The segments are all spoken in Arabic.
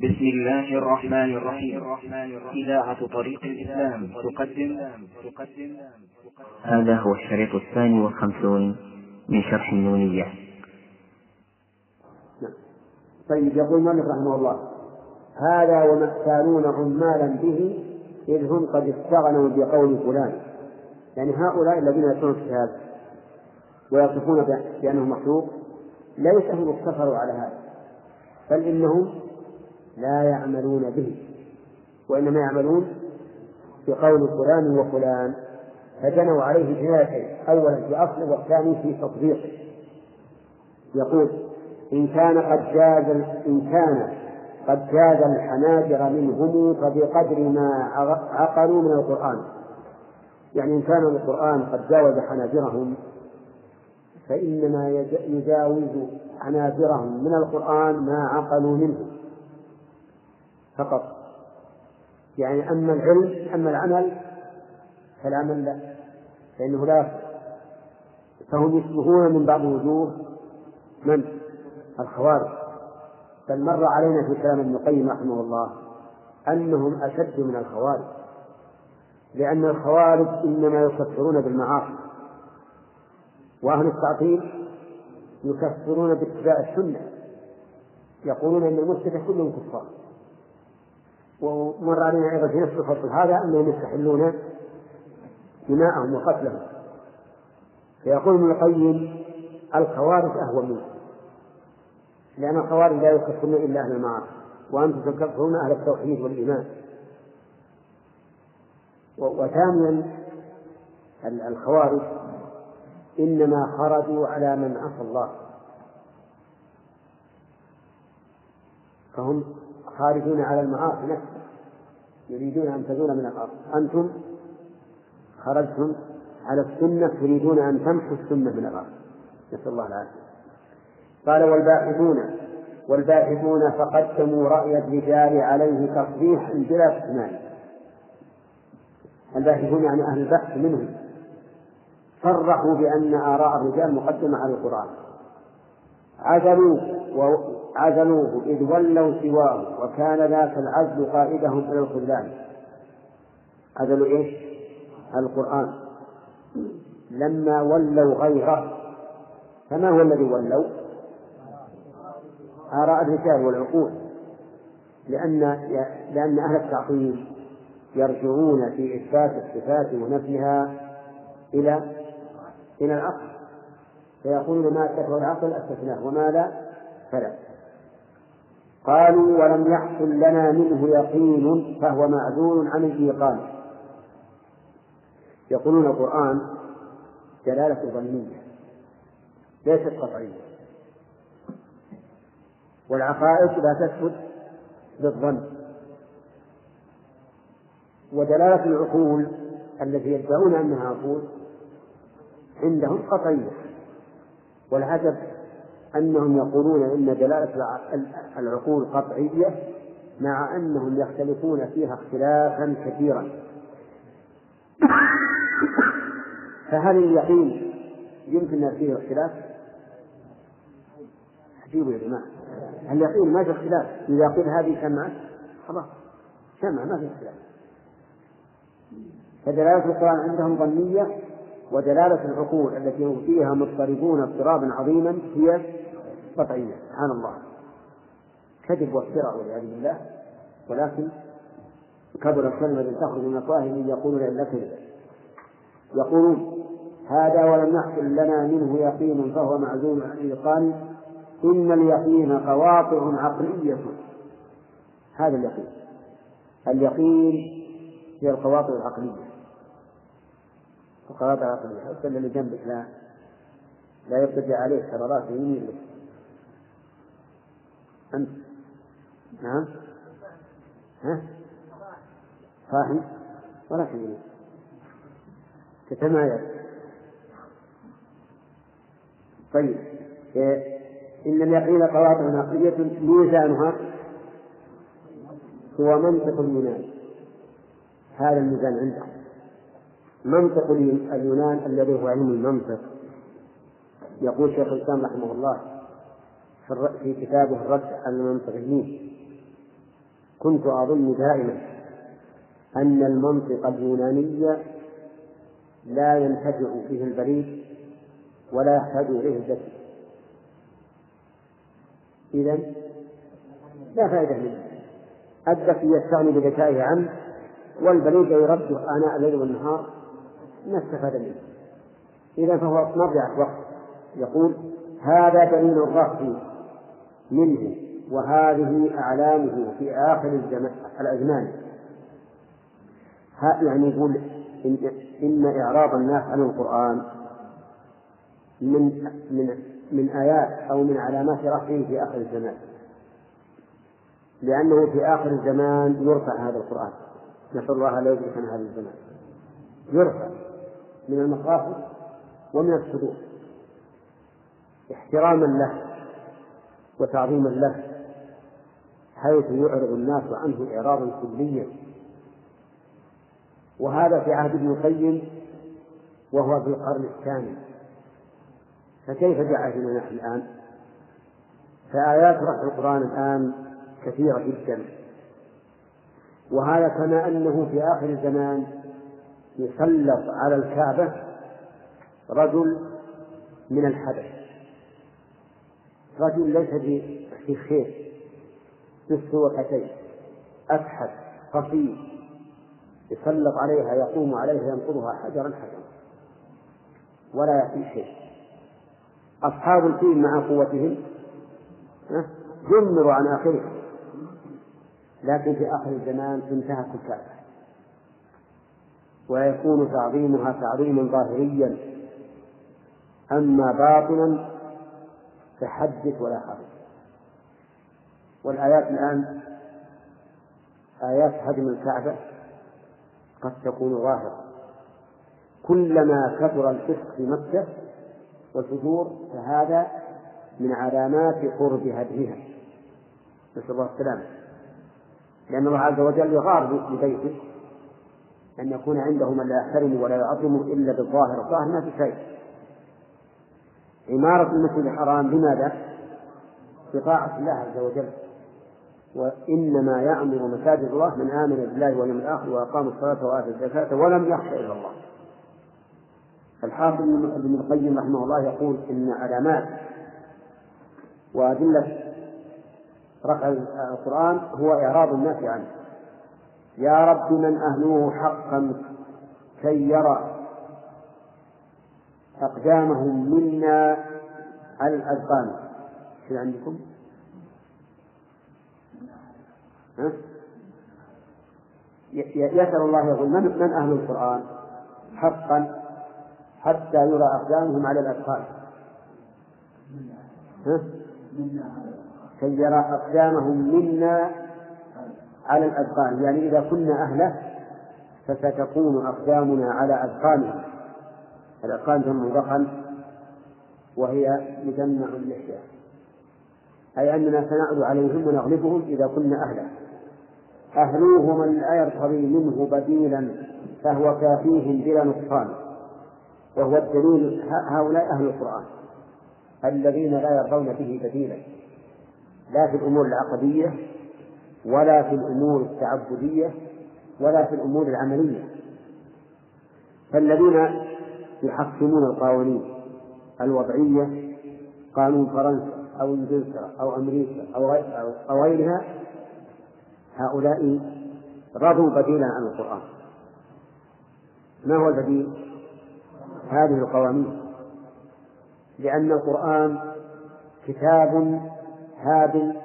بسم الله الرحمن الرحيم. إذاعة طريق الإسلام تقدم. تقدم هذا هو الشريط الثاني والخمسون من شرح النونية. نعم. طيب يقول المؤلف رحمه الله هذا وما يختارون عمالا به إذ هم قد استغنوا بقول فلان. يعني هؤلاء الذين يأتون الكتاب ويصفون بأنه مخلوق ليس هم اقتصروا على هذا بل إنهم لا يعملون به وإنما يعملون بقول فلان وفلان فجنوا عليه جنايتين أولا في أصله والثاني في تطبيقه. يقول إن كان قد جاز إن كان قد جاز الحناجر منهم فبقدر ما عقلوا من القرآن. يعني إن كان القرآن قد جاوز حناجرهم فإنما يجاوز حناجرهم من القرآن ما عقلوا منه. فقط. يعني أما العلم أما العمل فالعمل لا. فإنه لا فهم يشبهون من بعض وجوه من؟ الخوارج. بل مر علينا في كلام ابن القيم رحمه الله أنهم أشد من الخوارج. لأن الخوارج إنما يكفرون بالمعاصي وأهل التعطيل يكفرون باتباع السنة. يقولون أن المشركة كلهم كفار. ومر علينا أيضا في نفس الفصل هذا أنهم يستحلون دماءهم وقتلهم. فيقول ابن القيم الخوارج أهون منه لأن الخوارج لا يكفرون إلا أهل المعاصي وأنتم تكفرون أهل التوحيد والإيمان. وثانيا الخوارج إنما خرجوا على من عصى الله. فهم خارجون على المعاصي نفسها يريدون أن تزول من الأرض. أنتم خرجتم على السنة تريدون أن تمحوا السنة من الأرض. نسأل الله العافية. قال والباحثون والباحثون فقدموا رأي الرجال عليه تصريحا بلا استثناء. الباحثون يعني أهل البحث منهم. صرحوا بأن آراء الرجال مقدمة على القرآن. عزلوه عزلوه إذ ولوا سواه وكان ذاك العزل قائدهم إلى الخذلان عزلوا إيش؟ القرآن. لما ولوا غيره فما هو الذي ولوا؟ آراء الرجال والعقول. لأن لأن أهل التعطيل يرجعون في إثبات الصفات ونفيها إلى إلى العقل. فيقولون ما أثبته العقل أثبتناه وما لا فلا قالوا ولم يحصل لنا منه يقين فهو معذور عن الإيقان. يقولون القرآن دلالة ظنية ليست قطعية. والعقائد لا تثبت بالظن. ودلالة العقول التي يدعون أنها عقول عندهم قطعية والعجب أنهم يقولون إن دلالة العقول قطعية مع أنهم يختلفون فيها اختلافا كثيرا. فهل اليقين يمكن فيه اختلاف؟ عجيب يا جماعة. اليقين ما في اختلاف. إذا قيل هذه شمعة خلاص. شمعة ما في اختلاف. فدلالة القرآن عندهم ظنية ودلالة العقول التي هم فيها مضطربون اضطرابا عظيما هي قطعية سبحان الله. كذب وافتراء والعياذ بالله. ولكن كبر الكلمة تخرج من أفواههم يقولون إلا كذبا يقولون هذا ولم يحصل لنا منه يقين فهو معزول عن الإيقان. إن اليقين قواطع عقلية. هذا اليقين. اليقين هي القواطع العقلية. القواطع العقلية حتى اللي جنبك لا لا يرتجع عليه حرارات يمين لك أنت؟ نعم؟ ها؟ صاحي؟ ولا شيء. تتمايز طيب إن اليقين قواطع عقلية ميزانها هو منطق اليونان هذا الميزان عندهم منطق اليونان الذي هو علم المنطق. يقول شيخ الإسلام رحمه الله في كتابه الرد على المنطقيين كنت أظن دائما أن المنطق اليوناني لا ينتفع فيه البليد ولا يحتاج إليه الذكي إذا لا فائدة منه. الذكي يستغني بذكائه عنه والبليد يرده آناء الليل والنهار ما استفاد منه. إذا فهو مضيعة وقت يقول هذا دليل الرفع منه وهذه أعلامه في آخر الأزمان. يعني يقول إن, إن إعراض الناس عن القرآن من من من آيات أو من علامات رفعه في آخر الزمان لأنه في آخر الزمان يرفع هذا القرآن. نسأل الله لا يدركنا هذا الزمان. يرفع. من المخافر ومن الصدور. احتراما له وتعظيما له حيث يعرض الناس عنه إعراضا كليا. وهذا في عهد ابن القيم وهو في القرن الثاني. فكيف بعهدنا نحن الآن؟ فآيات رفع القرآن الآن كثيرة جدا. وهذا كما أنه في آخر الزمان يسلط على الكعبة رجل من الحدث. رجل ليس في خير بالسوقتين أكحد خفيف يسلط عليها يقوم عليها ينقضها حجرا حجرا. ولا يأتي شيء. أصحاب الفيل مع قوتهم جمروا عن آخرها لكن في آخر الزمان انتهت الكعبة. ويكون تعظيمها تعظيما ظاهريا. أما باطنا فحدث ولا حرج. والآيات الآن آيات هدم الكعبة قد تكون ظاهرة. كلما كثر الفسق في مكة والفجور فهذا من علامات قرب هدمها. نسأل الله السلامة. لأن الله عز وجل يغار ببيته أن يكون عنده من لا يحترم ولا يعظم إلا بالظاهر الظاهر ما في شيء عمارة المسجد الحرام لماذا؟ بطاعة الله عز وجل وإنما يعمر مساجد الله من آمن بالله واليوم الآخر وأقام الصلاة وآتى الزكاة ولم يخش إلا الله. الحافظ ابن القيم رحمه الله يقول إن علامات وأدلة رفع القرآن هو إعراض الناس عنه. يا رب من أهلوه حقا كي يرى أقدامهم منا على الأذقان. شو عندكم؟ يسأل الله يقول من, من أهل القرآن حقا حتى يرى أقدامهم على الأثقال كي يرى أقدامهم منا على الأذقان يعني إذا كنا أهله فستكون أقدامنا على أذقانهم الأذقان جمع ضخم وهي مجمع اللحية أي أننا سنعد عليهم ونغلبهم إذا كنا أهله. أهلوه من لا يرتضي منه بديلا فهو كافيهم بلا نقصان. وهو الدليل هؤلاء أهل القرآن الذين لا يرضون به بديلا. لا في الأمور العقدية ولا في الأمور التعبدية ولا في الأمور العملية. فالذين يحكمون القوانين الوضعية قانون فرنسا أو إنجلترا أو أمريكا أو غيرها هؤلاء رضوا بديلا عن القرآن. ما هو البديل؟ هذه القوانين. لأن القرآن كتاب هاد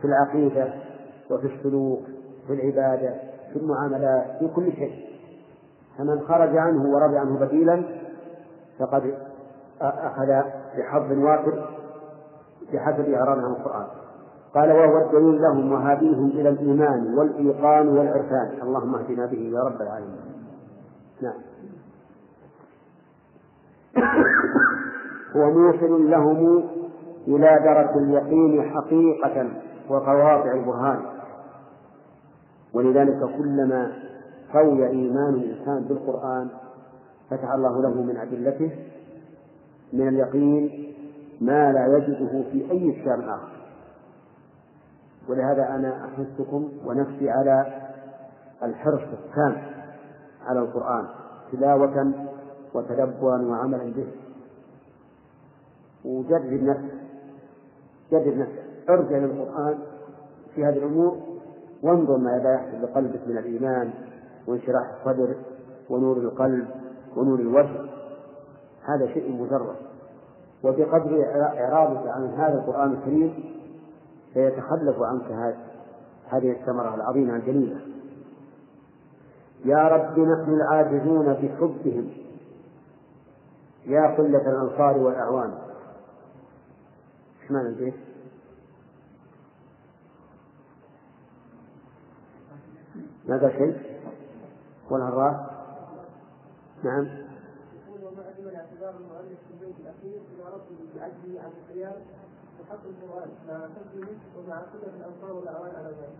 في العقيدة وفي السلوك في العبادة في المعاملات في كل شيء. فمن خرج عنه ورضي عنه بديلا فقد أخذ بحظ وافر بحسب إعراضه عن القرآن. قال وهو الدليل لهم وهديهم إلى الإيمان والإيقان والعرفان. اللهم اهدنا به يا رب العالمين. نعم. هو موصل لهم إلى درك اليقين حقيقة وقواطع البرهان. ولذلك كلما قوي إيمان الإنسان بالقرآن فتح الله له من أدلته من اليقين ما لا يجده في أي كتاب آخر. ولهذا أنا أحثكم ونفسي على الحرص التام على القرآن تلاوة وتدبرا وعملا به. وجرب نفسك جرب نفسك ارجع للقرآن في هذه الأمور وانظر ماذا يحصل لقلبك من الإيمان وانشراح الصدر ونور القلب ونور الوجه. هذا شيء مجرد. وبقدر إعراضك عن هذا القرآن الكريم سيتخلف عنك هذه الثمرة العظيمة الجليلة. يا رب نحن العاجزون بحبهم يا قلة الأنصار والأعوان. إيش معنى البيت؟ ماذا شيء؟ والعراف نعم. يقول وما أجمل اعتذار المؤلف في البيت الأخير إلى ربه بعجزه عن القيام بحق القرآن مع حفظه ومع قلة الأنصار والأعوان على ذلك.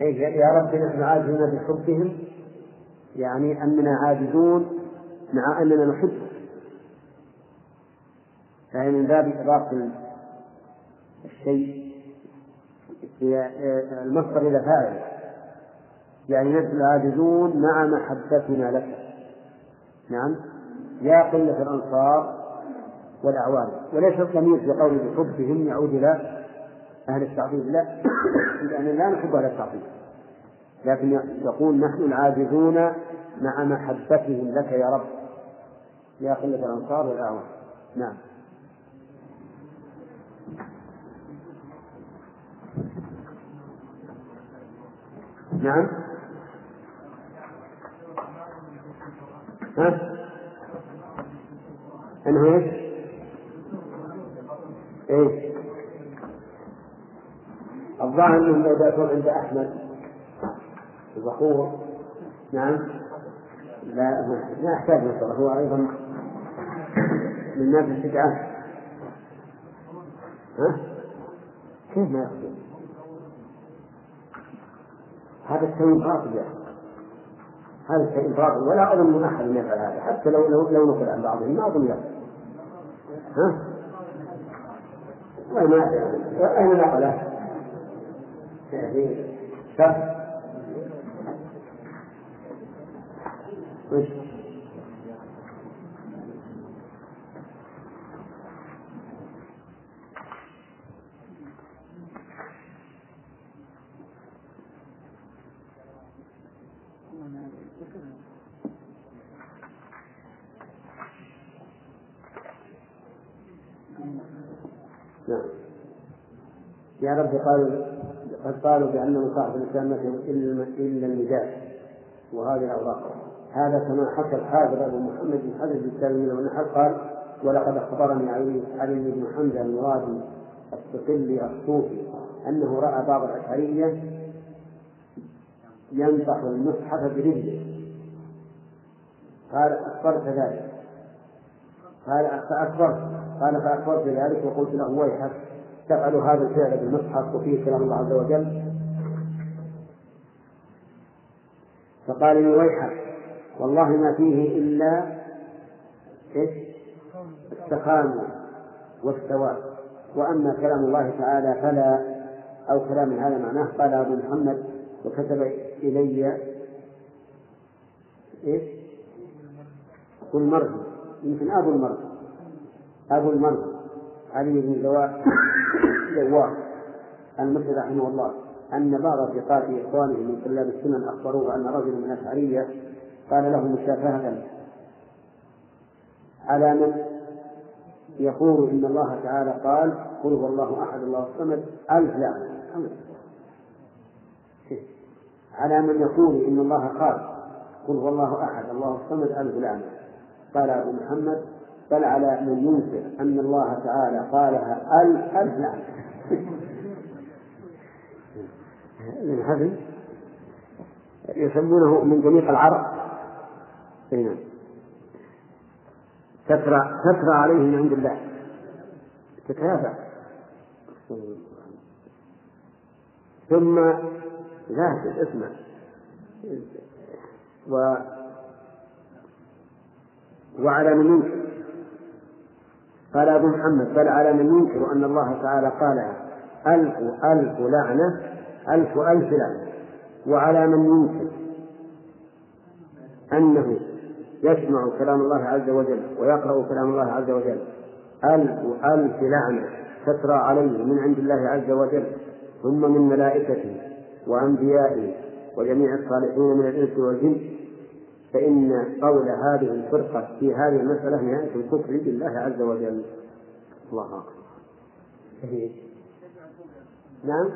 إيه يا رب نحن عاجزون بحبهم. يعني أننا عاجزون مع أننا نحبهم فهي من باب إضافة الشيء. المصدر إلى فاعل يعني نحن عاجزون مع محبتنا لك. نعم؟ يا قلة الأنصار والأعوان وليس الضمير في قول بحبهم يعود إلى أهل التعظيم. لا. لأننا لا نحب أهل التعظيم. لكن يقول نحن العاجزون مع محبتهم لك يا رب. يا قلة الأنصار والأعوان نعم. نعم ها؟ أنه إيش؟ إيه الظاهر أنهم لو باتون عند أحمد البخور نعم لا ما يحتاج نصر هو أيضا من الناس الاستدعاء ها؟ كيف ما يقصد؟ هذا الشيء باطل يا هذا الشيء باطل ولا أظن أحد يفعل هذا حتى لو لو لو نقل عن بعضهم ما أظن يفعل ها؟ وين أين نقله؟ يعني شر وش؟ قالوا قد قالوا بأن مصاحب الإسلام إلا إلا المجاز وهذه الأوراق هذا كما حكى الحافظ أبو محمد بن حزم بن سالم والنحل قال ولقد أخبرني علي علي بن حمزة المرادي الصقلي الصوفي أنه رأى بعض الأشعرية ينصح المصحف برجله. قال أخبرت ذلك. قال فأخبرت قال فأخبرت ذلك. وقلت له ويحك. تفعل هذا الفعل بالمصحف وفيه كلام الله عز وجل. فقال لي ويحك والله ما فيه إلا إيش؟ التخامل والسواء. وأما كلام الله تعالى فلا أو كلام هذا معناه قال أبو محمد وكتب إلي إيش؟ أبو المرضي يمكن أبو المرضي أبو المرضي علي بن زوار المصري رحمه الله أن بعض أصدقاء إخوانه من طلاب السنن أخبروه أن رجلا من الأشعرية قال له مشافهة على من؟ يقول إن الله تعالى قال قل هو الله أحد الله الصمد ألف لا على من يقول إن الله قال قل هو الله أحد الله الصمد ألف لعنة قال أبو محمد بل على من ينكر أن الله تعالى قالها ألف لعنة من هذا يسمونه من جميع العرب. نعم. تترى تترى عليه من عند الله. تتابع. ثم لا اسمع و وعلى من ينكر. قال أبو محمد بل على من ينكر أن الله تعالى قالها ألف ألف لعنة ألف ألف لعنة. وعلى من ينكر أنه يسمع كلام الله عز وجل ويقرأ كلام الله عز وجل. ألف ألف لعنة تترى عليه من عند الله عز وجل ثم من ملائكته وأنبيائه وجميع الصالحين من الإنس والجن. فإن قول هذه الفرقة في هذه المسألة نهاية الكفر بالله عز وجل. الله أكبر. نعم؟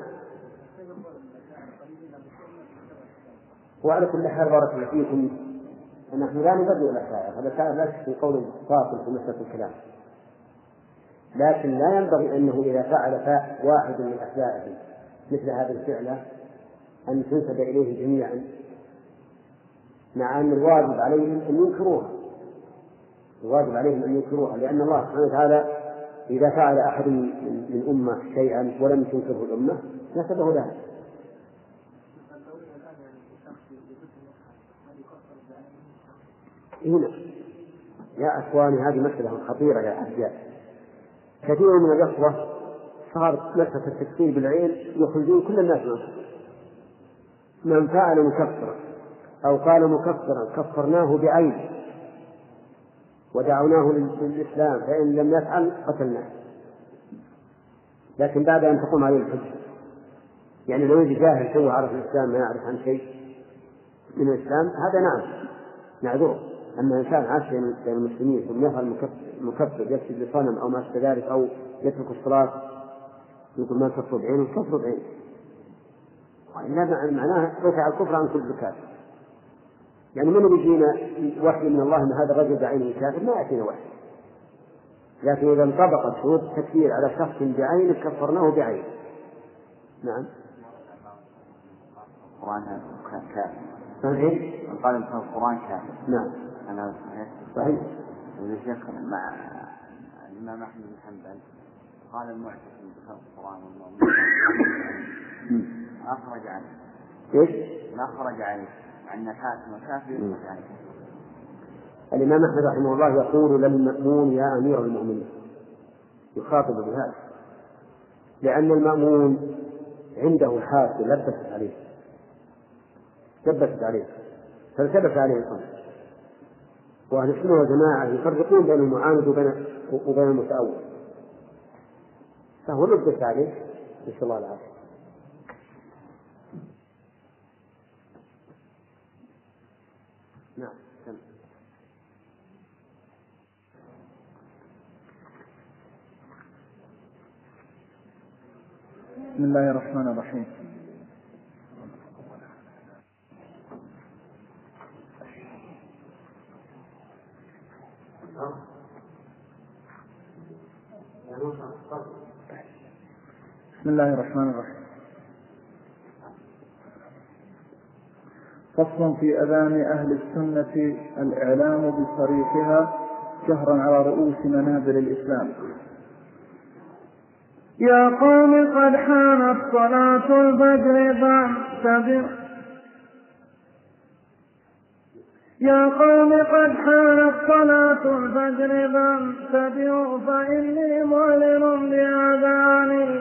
وعلى كل حال بارك الله فيكم. نحن لا نبرئ الأشاعرة. هذا كان لا في قول باطل في مسألة الكلام. لكن لا ينبغي أنه إذا فعل واحد من أتباعه مثل هذه الفعلة أن تنسب إليه جميعا. مع أن الواجب عليهم أن ينكروها. الواجب عليهم أن ينكروها لأن الله سبحانه وتعالى إذا فعل أحد من أمة شيئا ولم تنكره الأمة نسبه لها هنا. يا أخواني هذه مسألة خطيرة يا أحباب كثير من الأخوة صار مسألة التكفير بالعين يخرجون كل الناس منه من فعل مكفرا أو قال مكفرا كفرناه بعين ودعوناه للإسلام فإن لم يفعل قتلناه. لكن بعد أن تقوم عليه الحجة. يعني لو يجي جاهل تو عرف الإسلام ما يعرف عن شيء من الإسلام هذا نعم نعذره أما إنسان عاش بين المسلمين ثم يفعل مكفر يسجد لصنم أو ما أشبه ذلك أو يترك الصلاة يقول ما كفر بعينه كفر بعينه. وإلا معناه رفع الكفر عن كل كافر. يعني من يجينا وحي من الله إن هذا الرجل بعينه كافر؟ ما يأتينا وحي. لكن إذا انطبقت شروط التكفير على شخص بعينه كفرناه بعينه. نعم. القرآن كافر. صحيح من قال مثل القرآن كافر. نعم. أنا صحيح؟ صحيح. والشيخ مع الإمام أحمد بن حنبل قال المعتصم بالقرآن والمؤمن ما خرج عنه. إيش؟ ما خرج عليه مع أن الحاكم والكافر الإمام أحمد رحمه الله يقول للمأمون يا أمير المؤمنين. يخاطب بهذا لأن المأمون عنده حاسة لبست عليه. لبست عليه. فالتبس عليه الأمر. وأهل السنة والجماعة يفرقون بين المعاند وبين وبين المتأول. فهو لبس عليه. نسأل الله العافية. نعم بسم الله الرحمن الرحيم. بسم الله الرحمن الرحيم. فصل في أذان أهل السنة الإعلام بصريحها شهرا على رؤوس منابر الإسلام. يا قوم قد حانت صلاة الفجر فاعتبر يا قوم قد حانت صلاة الفجر فانتبهوا فإني معلن بأذاني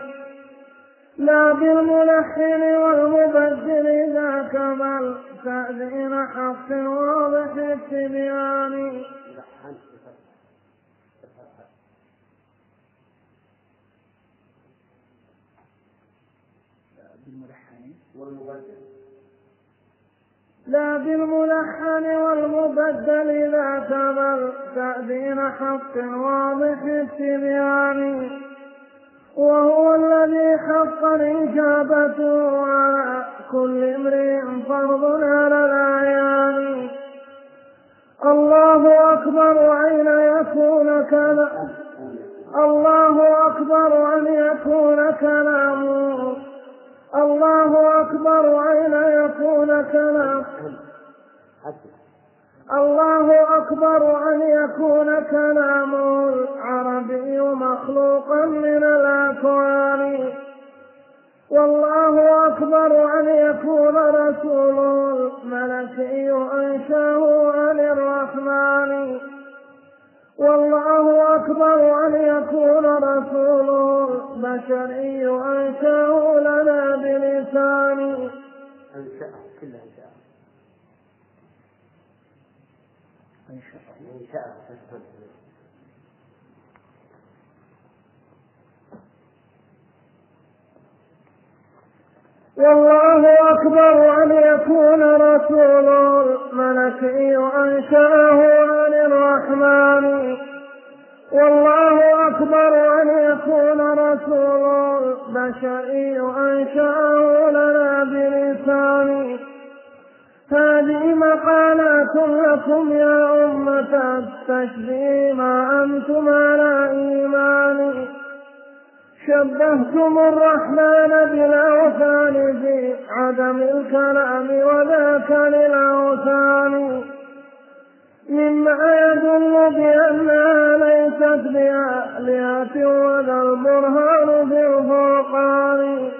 لا بالملحن والمبدل ذاك بل تأذين حق واضح التبيان. لا بالملحن والمبدل ذاك بل تأذين حق واضح التبيان. وهو الذي حق الإجابة على كل امرئ فرض على الأعيان. الله أكبر أين يكون كلام؟ الله أكبر أن يكون كلامه الله أكبر أين يكون كلام؟ الله أكبر أن يكون كلامه العربي مخلوقا من الأكوان. والله أكبر أن يكون رسوله الملكي أنشاه عن الرحمن. والله أكبر أن يكون رسول بشري أنشاه لنا كلها أنشأه والله أكبر أن يكون رسول ملكي أنشأه عن الرحمن. والله أكبر أن يكون رسول بشري أنشأه لنا بلسان هذه مقالات لكم يا أمة التشبيه ما أنتم على إيمان. شبهتم الرحمن بالأوثان في عدم الكلام وذاك للأوثان. مما يدل بأنها ليست بآلهة وذا البرهان في الفرقان.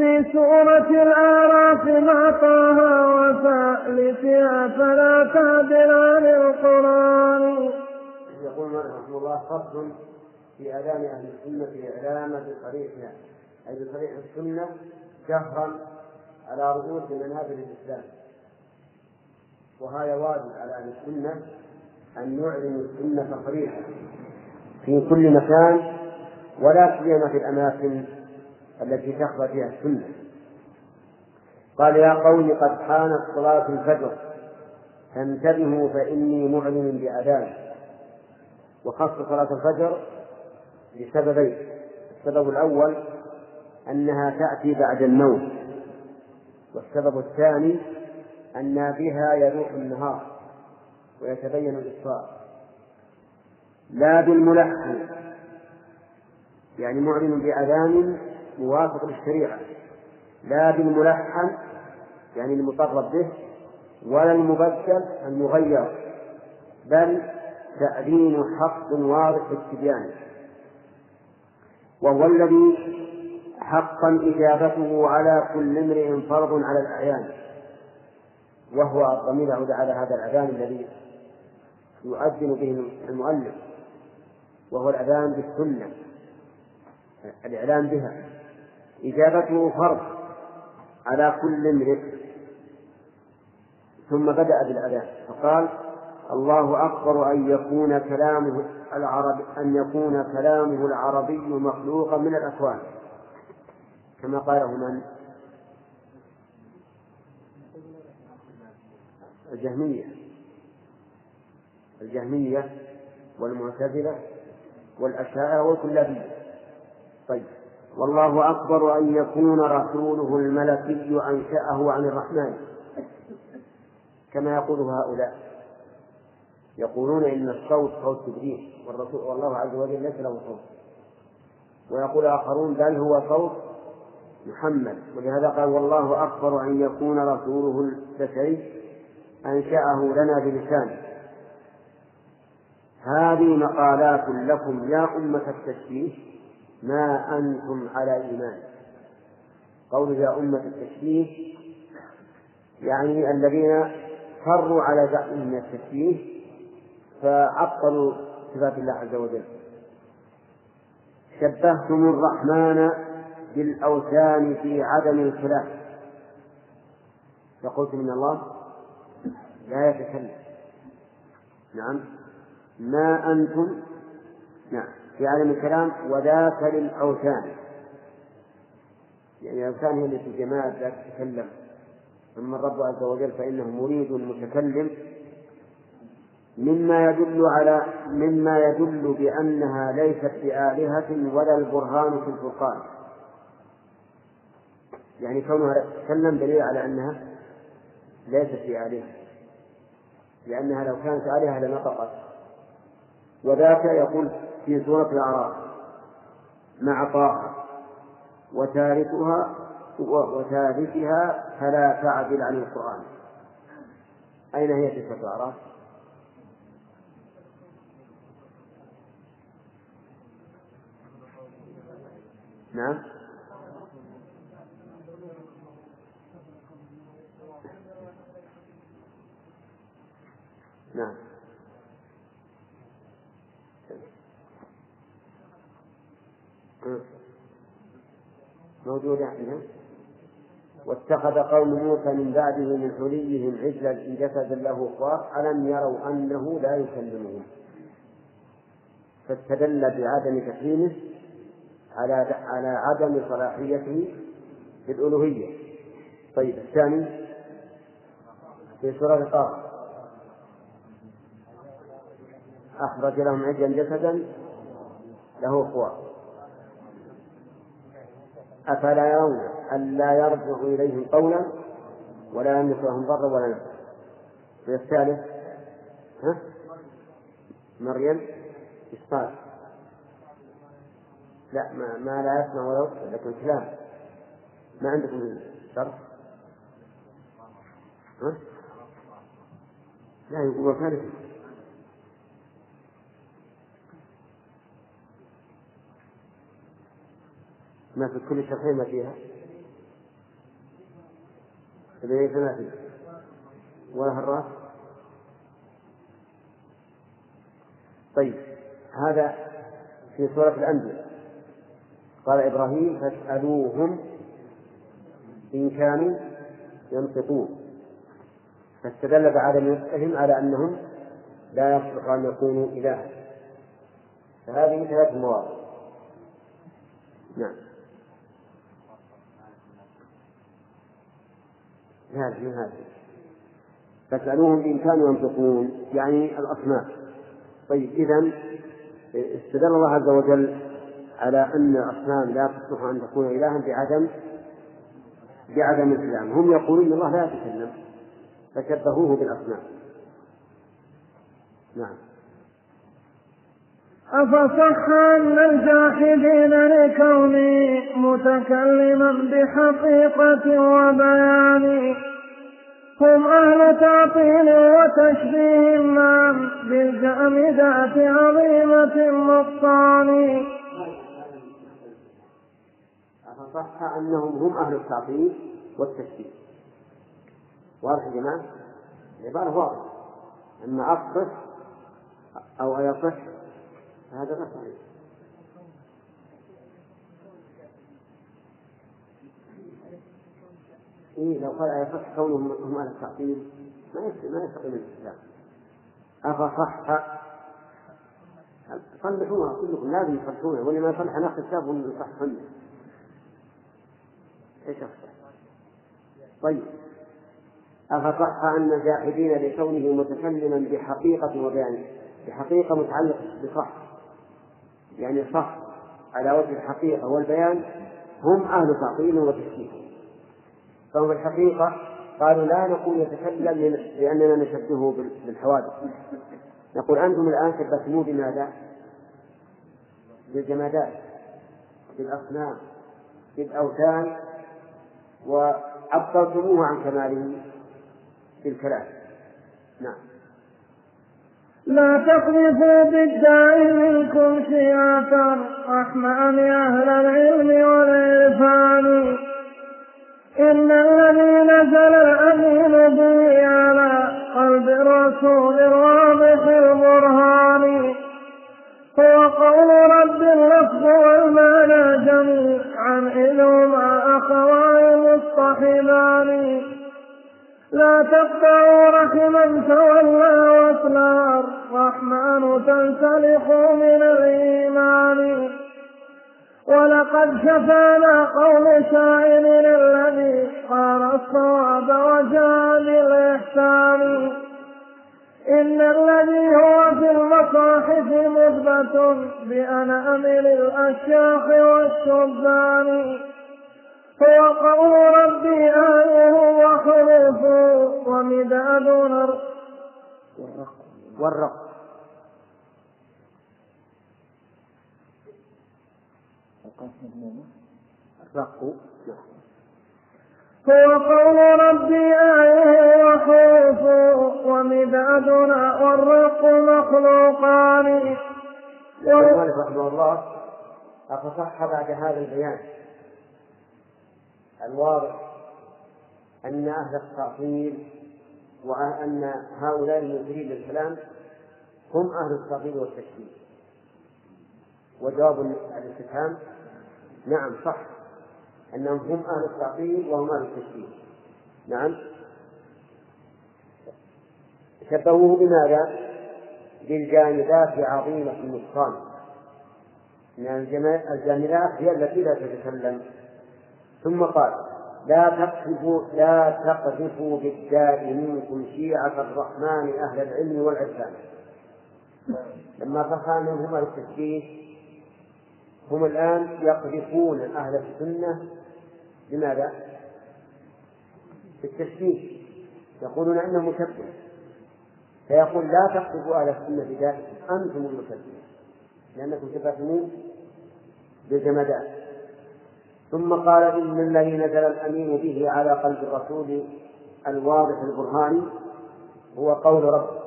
في سورة الأعراف مع طه وثالثها فلا تعدل عن القرآن. يقول رحمه الله فصل في آذان أهل السنة إعلام بطريقها أي بطريق السنة جهرا على رؤوس منابر الإسلام. وهذا واجب على أهل السنة أن يعلنوا السنة صريحة في كل مكان ولا سيما في الأماكن التي تخفى فيها السنة. قال يا قوم قد حانت صلاة الفجر. فانتبهوا فإني معلن بأذان. وخص صلاة الفجر لسببين السبب الأول أنها تأتي بعد النوم. والسبب الثاني أن بها يروح النهار ويتبين الإسراء لا بالملحن يعني معلن بأذان موافق للشريعة لا بالملحن يعني المطرب به ولا المبدل المغير بل تأذين حق واضح في التبيان وهو الذي حقا إجابته على كل امرئ فرض على الأعيان وهو الضمير يعود على هذا الأذان الذي يؤذن به المؤلف وهو الأذان بالسنة الإعلان بها. إجابته فرض على كل امرئ. ثم بدأ بالأذان فقال الله أكبر أن يكون كلامه العرب أن يكون كلامه العربي مخلوقا من الأكوان. كما قاله من الجهمية. الجهمية والمعتزلة والأشاعرة والكلابية. طيب. والله أكبر أن يكون رسوله الملكي أنشأه عن الرحمن. كما يقول هؤلاء. يقولون إن الصوت صوت جبريل والرسول والله عز وجل ليس له صوت. ويقول آخرون بل هو صوت محمد. ولهذا قال والله أكبر أن يكون رسوله البشري أنشأه لنا بلسانه هذه مقالات لكم يا أمة التشبيه. ما أنتم على إيمان. قول يا أمة التشبيه يعني الذين فروا على زعمهم من التشبيه فعطلوا صفات الله عز وجل. شبهتم الرحمن بالأوثان في عدم الخلاف. فقلت من الله لا يتكلم. نعم. ما أنتم؟ نعم. في عدم الكلام وذاك للأوثان. يعني الأوثان هي التي جماد لا تتكلم أما الرب عز وجل فإنه مريد متكلم. مما يدل على مما يدل بأنها ليست بآلهة ولا البرهان في الفرقان. يعني كونها تتكلم دليل على أنها ليست بآلهة. لأنها لو كانت آلهة لنطقت وذاك يقول في سورة الأعراف مع طه وثالثها وثالثها فلا تعدل عن القرآن. أين هي في سورة الأعراف؟ نعم. نعم. موجودة عندنا واتخذ قوم موسى من بعده من حليهم عجلا في جسد له خوار ألم يروا أنه لا يكلمهم. فاستدل بعدم تكريمه على على عدم صلاحيته في الألوهية طيب الثاني في سورة قاف أخرج لهم عجلا جسدا له خوار أفلا يرون ألا يرجع إليهم قولا ولا يملك لهم ضرا ولا نفعا. الثالث ها؟ مريم إسقاط. لا ما, ما لا يسمع ولا يبصر لكن كلام. ما عندكم شرط ها؟ لا يقول ثالث ما في كل شرحين ما فيها. ليس ما فيه ولا الراس طيب هذا في سورة الأنبياء. قال إبراهيم فاسألوهم إن كانوا ينطقون. فاستدل بعدم نطقهم على أنهم لا يصلح أن يكونوا إلها. فهذه ثلاث مواضع نعم. هذه هذه. فاسألوهم إن كانوا ينطقون يعني الأصنام طيب إذا استدل الله عز وجل على أن الأصنام لا تصلح أن تكون إلها بعدم بعدم الكلام هم يقولون الله لا يتكلم فشبهوه بالأصنام. نعم. أفصح أن الجاحدين لكوني متكلما بحقيقة وبيان. هم أهل تعطيل وتشبيه ما بالجامدات عظيمة النقصان. أفصح أنهم هم أهل التعطيل والتشبيه. واضح يا جماعة؟ العبارة واضحة. أما أصح أو أيصح هذا غير صحيح. إيه لو قال أيصح كونهم هم أهل التعطيل ما ما يستقيم الاستدلال أفصح صلحوها كلكم لازم تصلحونها واللي ما يصلح ناخذ كتاب ونصححن إيش أفصح؟ طيب. أفصح أن الجاحدين لكونه متكلما بحقيقة وبيان بحقيقة متعلقة بصح. يعني صح على وجه الحقيقة والبيان هم أهل تعطيل وتشكيك. فهم الحقيقة قالوا لا نقول يتكلم لأننا نشبهه بالحوادث. نقول أنتم الآن شبهتموه بماذا؟ بالجمادات بالأصنام بالأوثان وعطلتموه عن كماله بالكلام نعم. لا تقذفوا بالداء منكم سياف الرحمن أهل العلم والعرفان إن الذي نزل الأمين به على قلب الرسول الواضح البرهان. هو قول رب اللفظ والمعنى جميعا إذ هما أخوان مصطحبان لا تقطعوا رحما تولى وصلا الرحمن تنسلخ من الإيمان. ولقد شفانا قول شاعر الذي قال الصواب وجاء بالإحسان. إن الذي هو في المصاحف مثبت بأنامل الأشياخ والشبان. هو قول ربي آية وحروفه ومداد والرق. الرق. هو قول ربي آية وحروفه ومدادنا والرق مخلوقان. المؤلف رحمه الله أفصح بعد هذا البيان؟ الواضح أن أهل التعطيل وأن هؤلاء المنكرين للكلام هم أهل التعطيل والتشكيك وجواب الاستفهام؟ نعم صح. أنهم هم أهل التعطيل وهم أهل التشبيه نعم. شبهوه بماذا؟ بالجامدات عظيمة النقصان. أن الجامدات هي التي لا تتكلم. ثم قال لا تقذفوا لا تقذفوا بالداء منكم شيعة الرحمن أهل العلم والعرفان. لما فهم منهم التشبيه هم الآن يقذفون أهل السنة لماذا؟ بالتشبيه. يقولون انه مشبه. فيقول لا تقذفوا أهل السنة بذاتكم أنتم المشبهه لأنكم شبهتموه بالجمادات ثم قال إن الذي نزل الأمين به على قلب الرسول الواضح البرهاني هو قول ربه.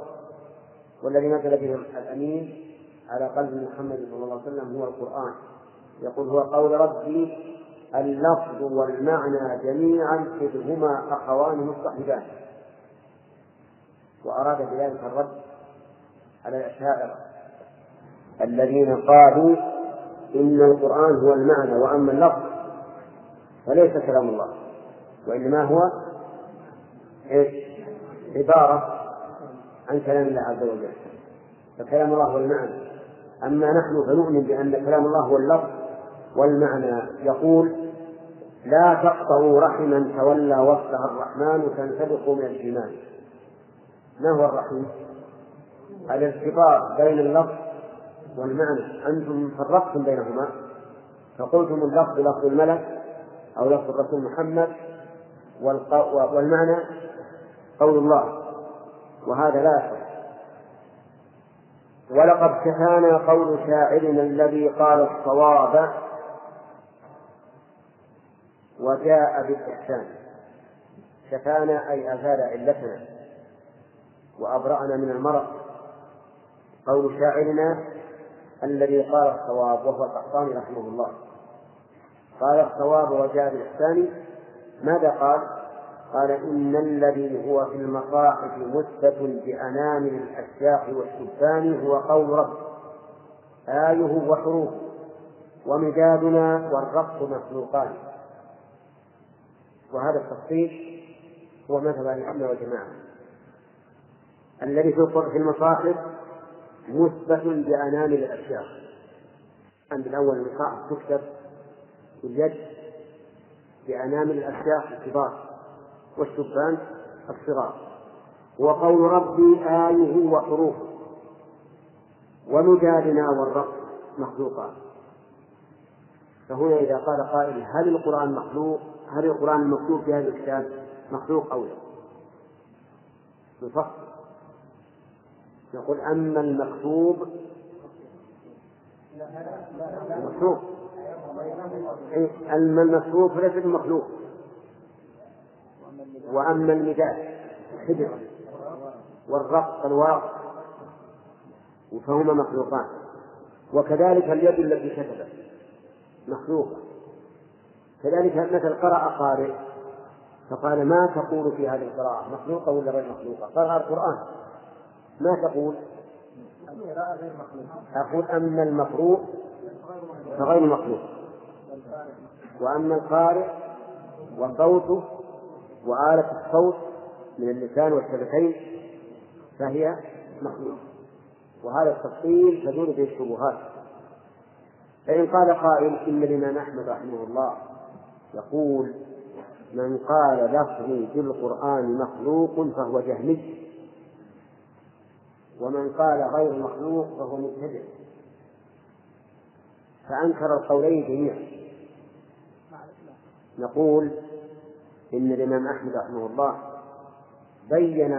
والذي نزل به الأمين على قلب محمد صلى الله عليه وسلم هو القرآن. يقول هو قول ربي اللفظ والمعنى جميعا إذ هما أخوان مصطحبان وأراد بذلك الرد على الأشاعرة الذين قالوا إن القرآن هو المعنى وأما اللفظ فليس كلام الله. وإنما هو إيش؟ عبارة عن كلام الله عز وجل. فكلام الله هو المعنى. أما نحن فنؤمن بأن كلام الله هو اللفظ والمعنى. يقول لا تقطعوا رحما تولى وصفها الرحمن تنسلخوا من الإيمان ما هو الرحم؟ الارتباط بين اللفظ والمعنى. أنتم فرقتم بينهما. فقلتم اللفظ لفظ الملك أو لفظ الرسول محمد والمعنى قول الله. وهذا لا يصح. ولقد كفانا قول شاعرنا الذي قال الصواب وجاء بالإحسان. شفانا أي أزال علتنا وأبرأنا من المرض. قول شاعرنا الذي قال الصواب وهو القحطاني رحمه الله. قال الصواب وجاء بالإحسان ماذا قال؟ قال إن الذي هو في المصاحف مثبت بأنامل الأشياخ والشبان هو قول رب آيه وحروف. ومدادنا والرق مخلوقان. وهذا التفصيل هو مذهب أهل والجماعة. الذي في المصاحف مثبت بأنامل الأشياء عند الأول المصاحف تكتب باليد بأنامل الأشياء الكبار والشبان الصغار. وقول ربي آيه وحروفه ومجادنا والرقص مخلوقان فهنا إذا قال قائل هل القرآن مخلوق؟ هل القرآن المكتوب في هذا الكتاب؟ مخلوق أو لا؟ نفصل. نقول أما المكتوب مخلوق. أما المكتوب فليس بمخلوق. وأما المداد الحجر والرق الواقع فهما مخلوقان. وكذلك اليد التي كتبت مخلوقة. كذلك مثل قرأ قارئ فقال ما تقول في هذه القراءة؟ مخلوقة ولا غير مخلوقة؟ قرأ القرآن. ما تقول؟ أقول أما المقروء فغير مخلوق. وأما القارئ وصوته وآلة الصوت من اللسان والشفتين فهي مخلوق وهذا التفصيل تدور به الشبهات. فإن قال قائل إن الإمام أحمد رحمه الله يقول من قال لفظي بالقرآن مخلوق فهو جهمي ومن قال غير مخلوق فهو مبتدع. فأنكر القولين جميعا. نقول إن الإمام أحمد رحمه الله بين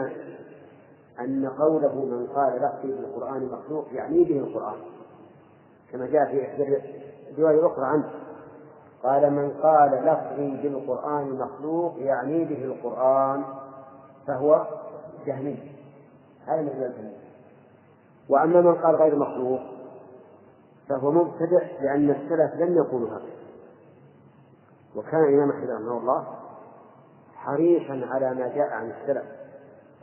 أن قوله من قال لفظي بالقرآن مخلوق يعني به القرآن كما جاء في إحدى الرواية الأخرى عنه قال من قال لفظي بالقرآن مخلوق يعني به القرآن فهو جهمي. هذا مثل الجهمي وأما من قال غير مخلوق فهو مبتدع لأن السلف لم يقولوا هذا وكان الإمام أحمد رحمه الله حريصا على ما جاء عن السلف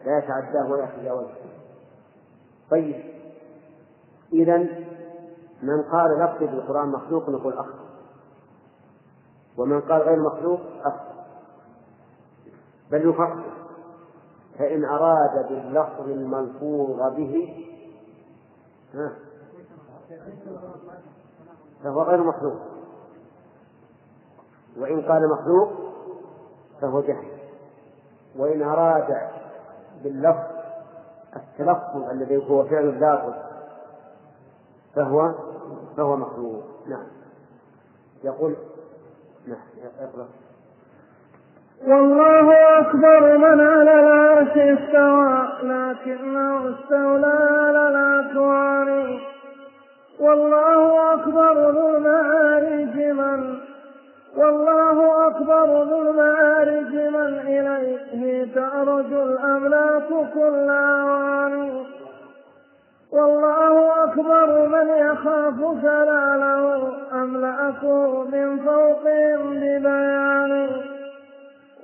لا يتعداه ولا يتجاوزه طيب إذا من قال لفظي بالقرآن مخلوق نقول أخطأ. ومن قال غير مخلوق أخطأ. بل يفصل. فإن أراد باللفظ الملفوظ به فهو غير مخلوق. وإن قال مخلوق فهو جهل. وإن أراد باللفظ التلفظ الذي هو فعل اللافظ فهو فهو مخلوق. نعم. يقول نعم والله أكبر من على العرش استوى لكنه استولى على الأكوان والله أكبر ذو المعارج من والله أكبر ذو المعارج من إليه تعرج الأملاك كل أوان والله أكبر من يخاف كلاله أملأكه من فوقهم ببيان.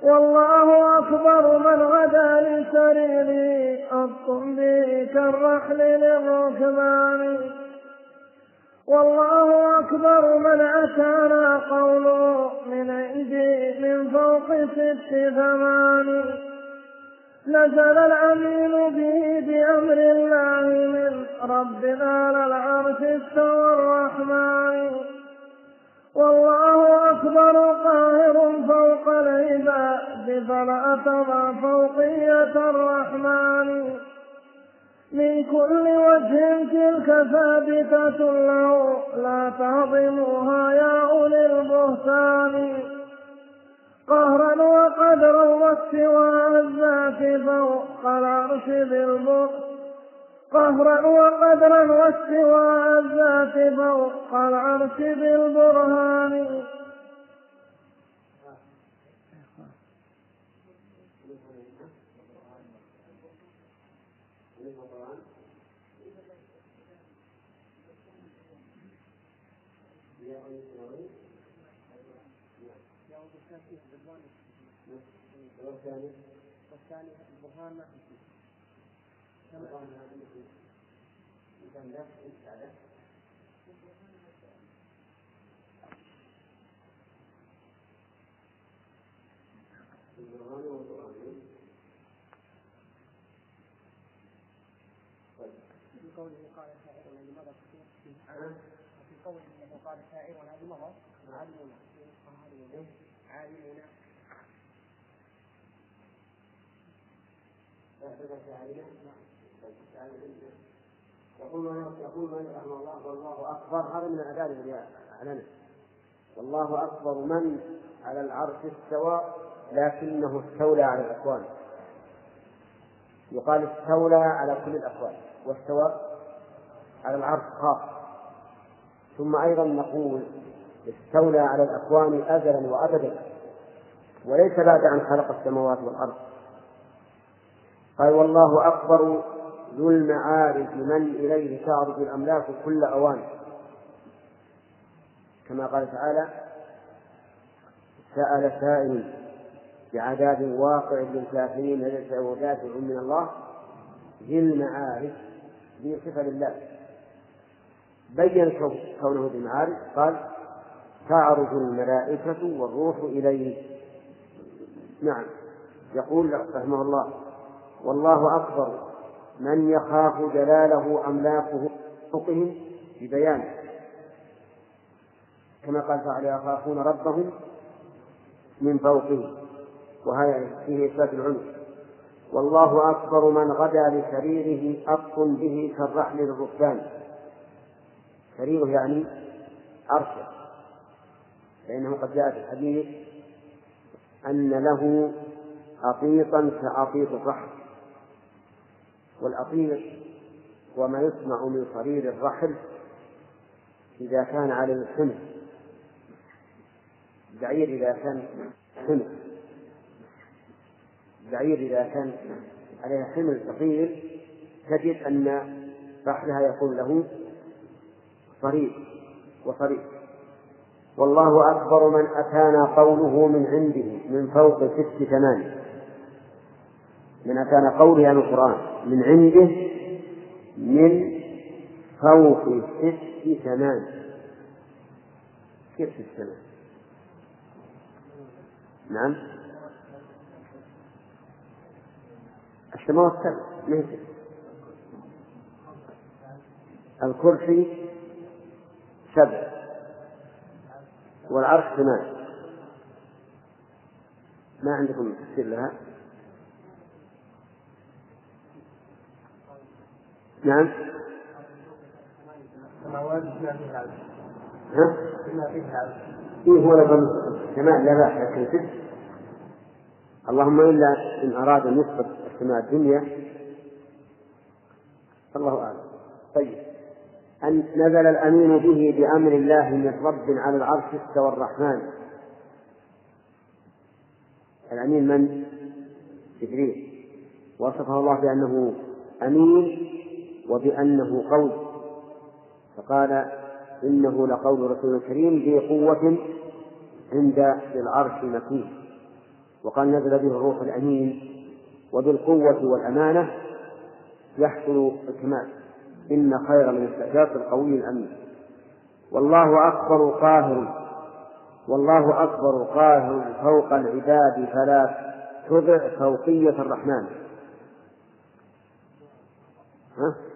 والله أكبر من غدا لسريره الطنب كالرحل للركبان. والله أكبر من أتانا قوله من عندي من فوق ست ثمان نزل الأمين به بأمر الله من ربنا على العرش استوى الرحمن. والله أكبر قاهر فوق العباد فلا تضع فوقية الرحمن. من كل وجه تلك ثابتة له لا تهضموها يا أولي البهتان. قهرا وقدرا واستواء الذات فوق العرش بالبر. قهرا وقدرا واستواء الذات فوق العرش بالبرهان. والثاني البرهان ما في البرهان له له البرهان والبرهان في قوله قال الشاعر والذي مضى في قوله قال الشاعر والذي مضى؟ عالمون عالمون يقول يقول مالك رحمه الله والله أكبر. هذا من الاداب الذي أعلنه. والله أكبر من على العرش استوى لكنه استولى على الأكوان. يقال استولى على كل الأكوان واستوى على العرش خاص. ثم أيضا نقول استولى على الأكوان ازلا وابدا وليس بعد أن خلق السماوات والأرض. قال والله أكبر ذو المعارج من إليه تعرج الأملاك كل أوان. كما قال تعالى سأل سائل بعذاب واقع للكافرين ليس له دافع من الله ذي المعارج ذي صفة لله. بين كونه ذي المعارج قال تعرج الملائكة والروح إليه. نعم يقول رحمه الله والله أكبر. من يخاف جلاله أملاكه فوقهم ببيان كما قال تعالى يخافون ربهم من فوقهم وهذا فيه إثبات العلو والله أكبر من غدا لسريره أط به كالرحل للركبان سريره يعني عرشه. فإنه قد جاء في الحديث أن له أطيطا كأطيط الرحل. والأطير هو ما يصنع من صرير الرحل إذا كان على الحمل البعير إذا كان حمل البعير إذا كان عليه حمل صغير تجد أن رحلها يكون له صرير وصرير. والله أكبر من أتانا قوله من عنده من فوق ست ثمان من أتانا قوله يعني القرآن. من عنده من فوق ست ثمان كيف ست ثمان نعم السماوات سبع ليس الكرسي سبع والعرش ثمان. ما عندكم تفسير لها؟ نعم. السماوات بما فيها ها؟ بما فيها إيه هو لو السماء. لا بأس لكن ست اللهم إلا إن أراد أن يثبت السماء الدنيا الله أعلم. طيب. أن نزل الأمين به بأمر الله من رب على العرش استوى الرحمن. الأمين من؟ جبريل. وصفه الله بأنه أمين وبأنه قول. فقال إنه لقول رسول كريم ذي قوة عند العرش مكين. وقال نزل به الروح الأمين وبالقوة والأمانة يحصل الكمال. إن خير من استعجاب القوي الأمين. والله أكبر قاهر. والله أكبر قاهر فوق العباد فلا تضع فوقية الرحمن. ها؟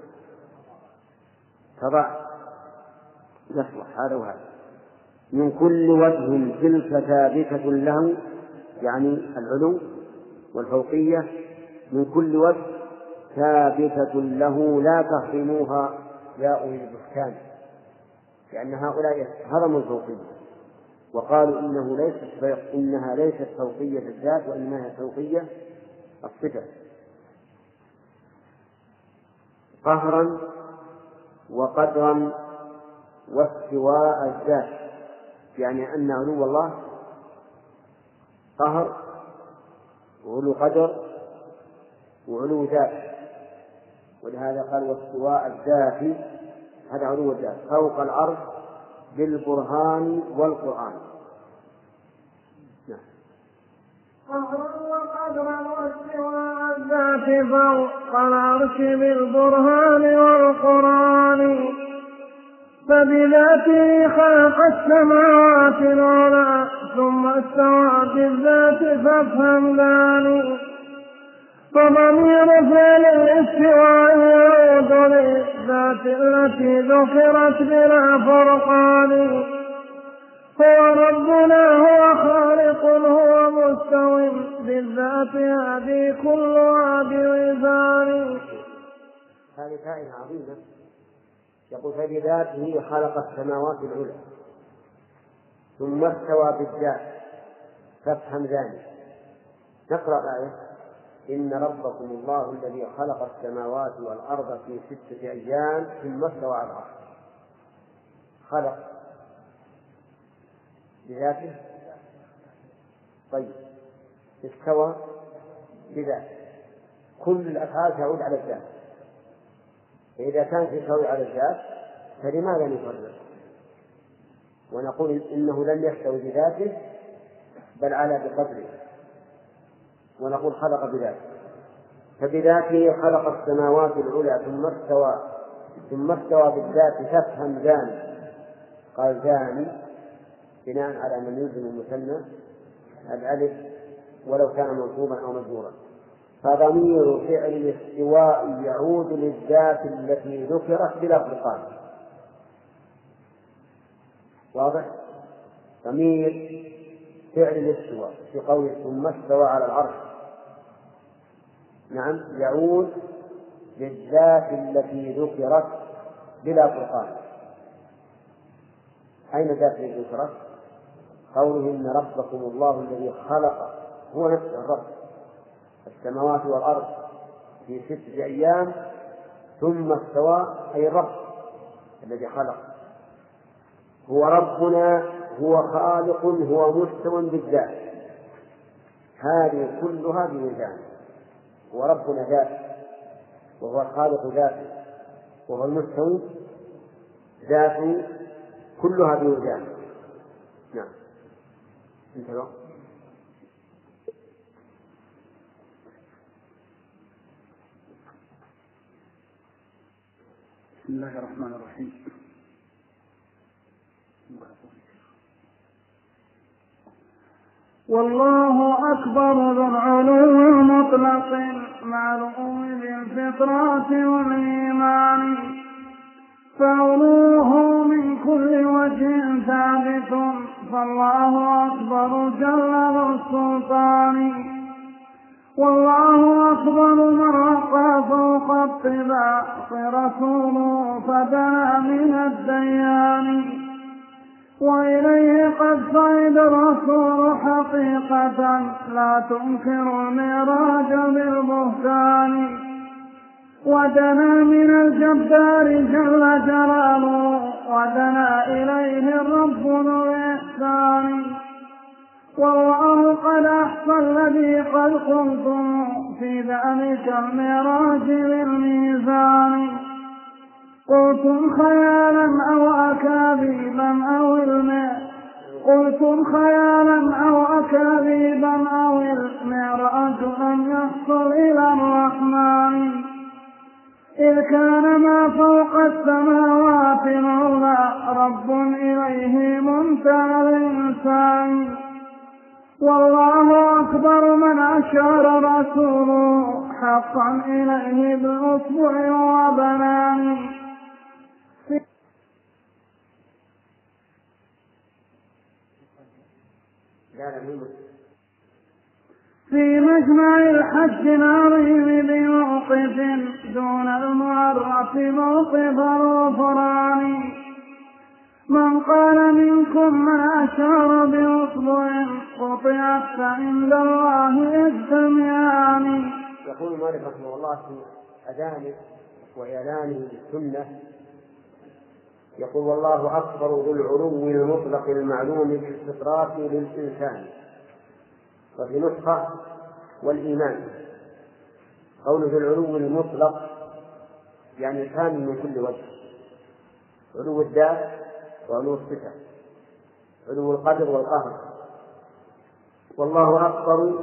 تضع يصلح هذا وهذا. من كل وجه تلك ثابتة له يعني العلو والفوقية من كل وجه ثابتة له لا تهرموها يا أولي البهتان. لأن هؤلاء هرموا الفوقية. وقالوا إنه ليست إنها ليست فوقية الذات وإنما هي فوقية الصفة. قهرا وقدرا واستواء الذات يعني أن علو الله قهر وعلو قدر وعلو ذات. ولهذا قال واستواء الذات هذا علو الذات فوق العرش بالبرهان والقرآن. نعم. قهرا وقدرا واستواء الذات فوق العرش بالبرهان والقرآن. فبذاته خلق السماوات العلى ثم استوى بالذات فافهم ذلك فضمير فعل الاستواء يعود للذات التي ذكرت بلا فرقان. هو ربنا هو خالق هو مستو بالذات هذه كلها بوزان هذه فائدة عظيمة. يقول فبذاته خلق السماوات العلى ثم استوى بالذات. فافهم ذلك. نقرأ الآية. إن ربكم الله الذي خلق السماوات والأرض في ستة أيام ثم استوى على العرش. خلق. بذاته؟ طيب. استوى بذاته. كل الأفعال تعود على الذات. فإذا كانت يستوي على الذات فلماذا نفرق؟ ونقول إنه لم يستوي بذاته بل على بقدره. ونقول خلق بذاته. فبذاته خلق السماوات العلى ثم استوى ثم استوى بالذات. تفهم ذان. قال ذان بناء على من يلزم المثنى الألف ولو كان منصوبا أو مجرورا فضمير فعل الاستواء يعود للذات التي ذكرت بلا فرقان واضح؟ ضمير فعل الاستواء في قوله ثم استوى على العرش نعم يعود للذات التي ذكرت بلا فرقان أين التي ذكرت؟ قوله إن ربكم الله الذي خلق هو نفسه الرب. السماوات والأرض في ستة أيام ثم استوى أي الرب الذي خلق. هو ربنا هو خالق هو مستو بالذات. هذه كلها بميزان. هو ربنا ذات وهو الخالق ذاته وهو المستوي ذاته كلها بميزان. نعم. انتبه بسم الله الرحمن الرحيم. والله أكبر ذو العلو المطلق معلوم بالفطرة والإيمان. فعلوه من كل وجه ثابت. فالله أكبر جل ذو السلطان والله أكبر من رقى فوق الطباق رسوله فدنا من الديان. وإليه قد صعد الرسول حقيقة لا تنكر المعراج بالبهتان. ودنا من الجبار جل جلاله ودنا إليه الرب ذو الإحسان والله قد أحصى الذي قد قلتم في ذلك المعراج بالميزان قلتم خيالا أو أكاذيبا أو الماء قلتم خيالا أو أكاذيبا أو المعراج أن يحصل إلى الرحمن. إذ كان ما فوق السماوات العلى رب إليه منتهى الإنسان. والله أكبر من أشار رسوله حقا إليه بالأصبع وبنان في مجمع الحج العظيم بموقف دون المعرف موقف الغفران من قال منكم من أشار بأصبع قطعت فعند الله يجتمعان يقول مالك رحمه الله في أذانه وإعلانه بالسنة يقول والله أكبر ذو العلو المطلق المعلوم بالاستطراف للإنسان. وفي نسخة والإيمان. قول ذو العلو المطلق يعني كامل من كل وجه. علو الذات وعلو الصفة. علو القدر والقهر. والله أكبر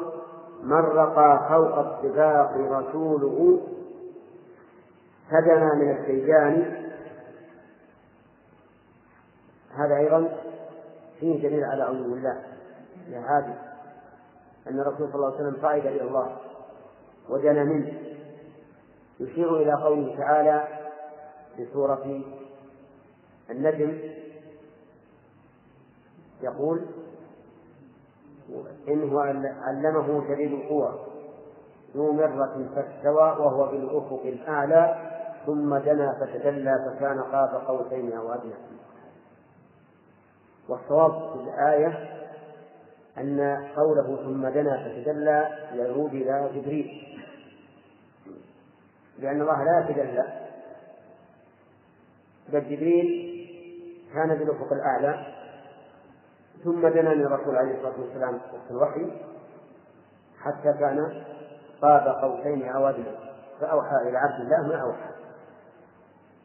من رقى فوق اتفاق رسوله هدنا من السيجان. هذا أيضا فيه دليل على علو الله. لهذا أن الرسول صلى الله عليه وسلم صعد إلى الله ودنا منه. يشير إلى قوله تعالى في سورة النجم يقول إنه علمه شديد القوى ذو مرة فاستوى وهو بالأفق الأعلى ثم دنا فتدلى فكان قاب قوسين أو أدنى. والصواب في الآية أن قوله ثم دنا فتدلى يعود إلى جبريل. لأن الله لا يتدلى. بل جبريل كان بالأفق الأعلى. ثم دنا من الرسول عليه الصلاة والسلام وقت الوحي. حتى كان قاب قوسين أو فأوحى إلى عبد الله ما أوحى.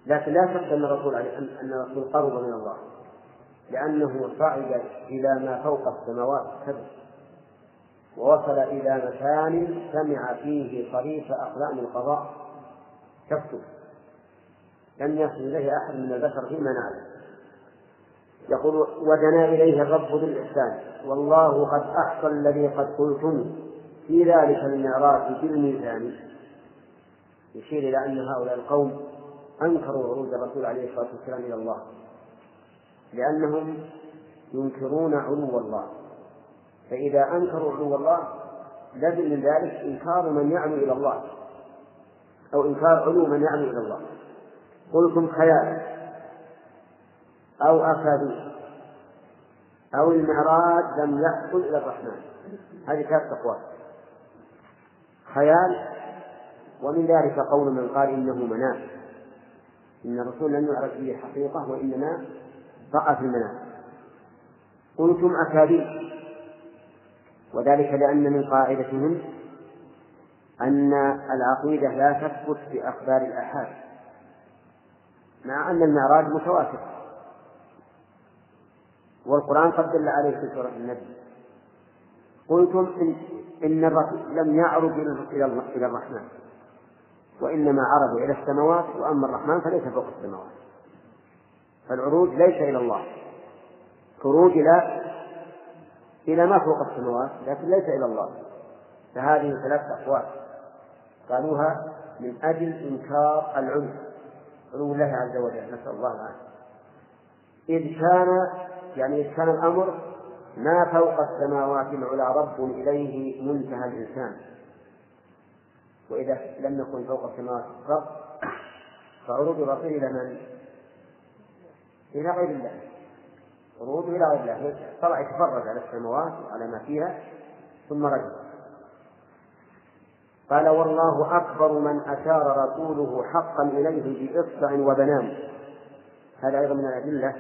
لكن لا شك أن الرسول أن الرسول قرب من الله. لأنه صعد إلى ما فوق السماوات السبع ووصل إلى مكان سمع فيه صريف أقلام القضاء. تكتب لم يصل إليه أحد من البشر في منام يقول ودنا إليه الرب بالإحسان. والله قد أحصى الذي قد قلتم في ذلك المعراج بالميزان. يشير إلى أن هؤلاء القوم أنكروا عروج الرسول عليه الصلاة والسلام إلى الله. لأنهم ينكرون علو الله. فإذا أنكروا علو الله لازم من ذلك إنكار من يعلو إلى الله. أو إنكار علو من يعلو إلى الله. قلتم خيال. أو أكاذيب. أو المعراج لم يحصل إلى الرحمن. هذه ثلاث أقوال. خيال ومن ذلك قول من قال إنه منام إن الرسول لم يعرف به حقيقة وإنما رأى في المنام. قلتم أكاذيب وذلك لأن من قاعدتهم أن العقيدة لا تثبت بأخبار الآحاد مع أن المعراج متواتر. والقرآن قد دل عليه في سورة النبي قلتم إن, إن الرسول لم يعرض إلى الرحمن وإنما عرض إلى السماوات وأما الرحمن فليس فوق السماوات. فالعروج ليس إلى الله. خروج إلى إلى ما فوق السماوات لكن ليس إلى الله. فهذه ثلاثة أقوال قالوها من أجل إنكار العلو علو الله عز وجل نسأل الله العافية. إذ كان يعني إذ كان الأمر ما فوق السماوات العلى رب إليه منتهى الإنسان. وإذا لم يكن فوق السماوات رب فعروض الرسول إلى من؟ إلى غير الله. عروض إلى غير الله. طلع يتفرج على السماوات وعلى ما فيها ثم رجع. قال والله أكبر من أشار رسوله حقا إليه بإصبع وبنان. هذا أيضا من الأدلة.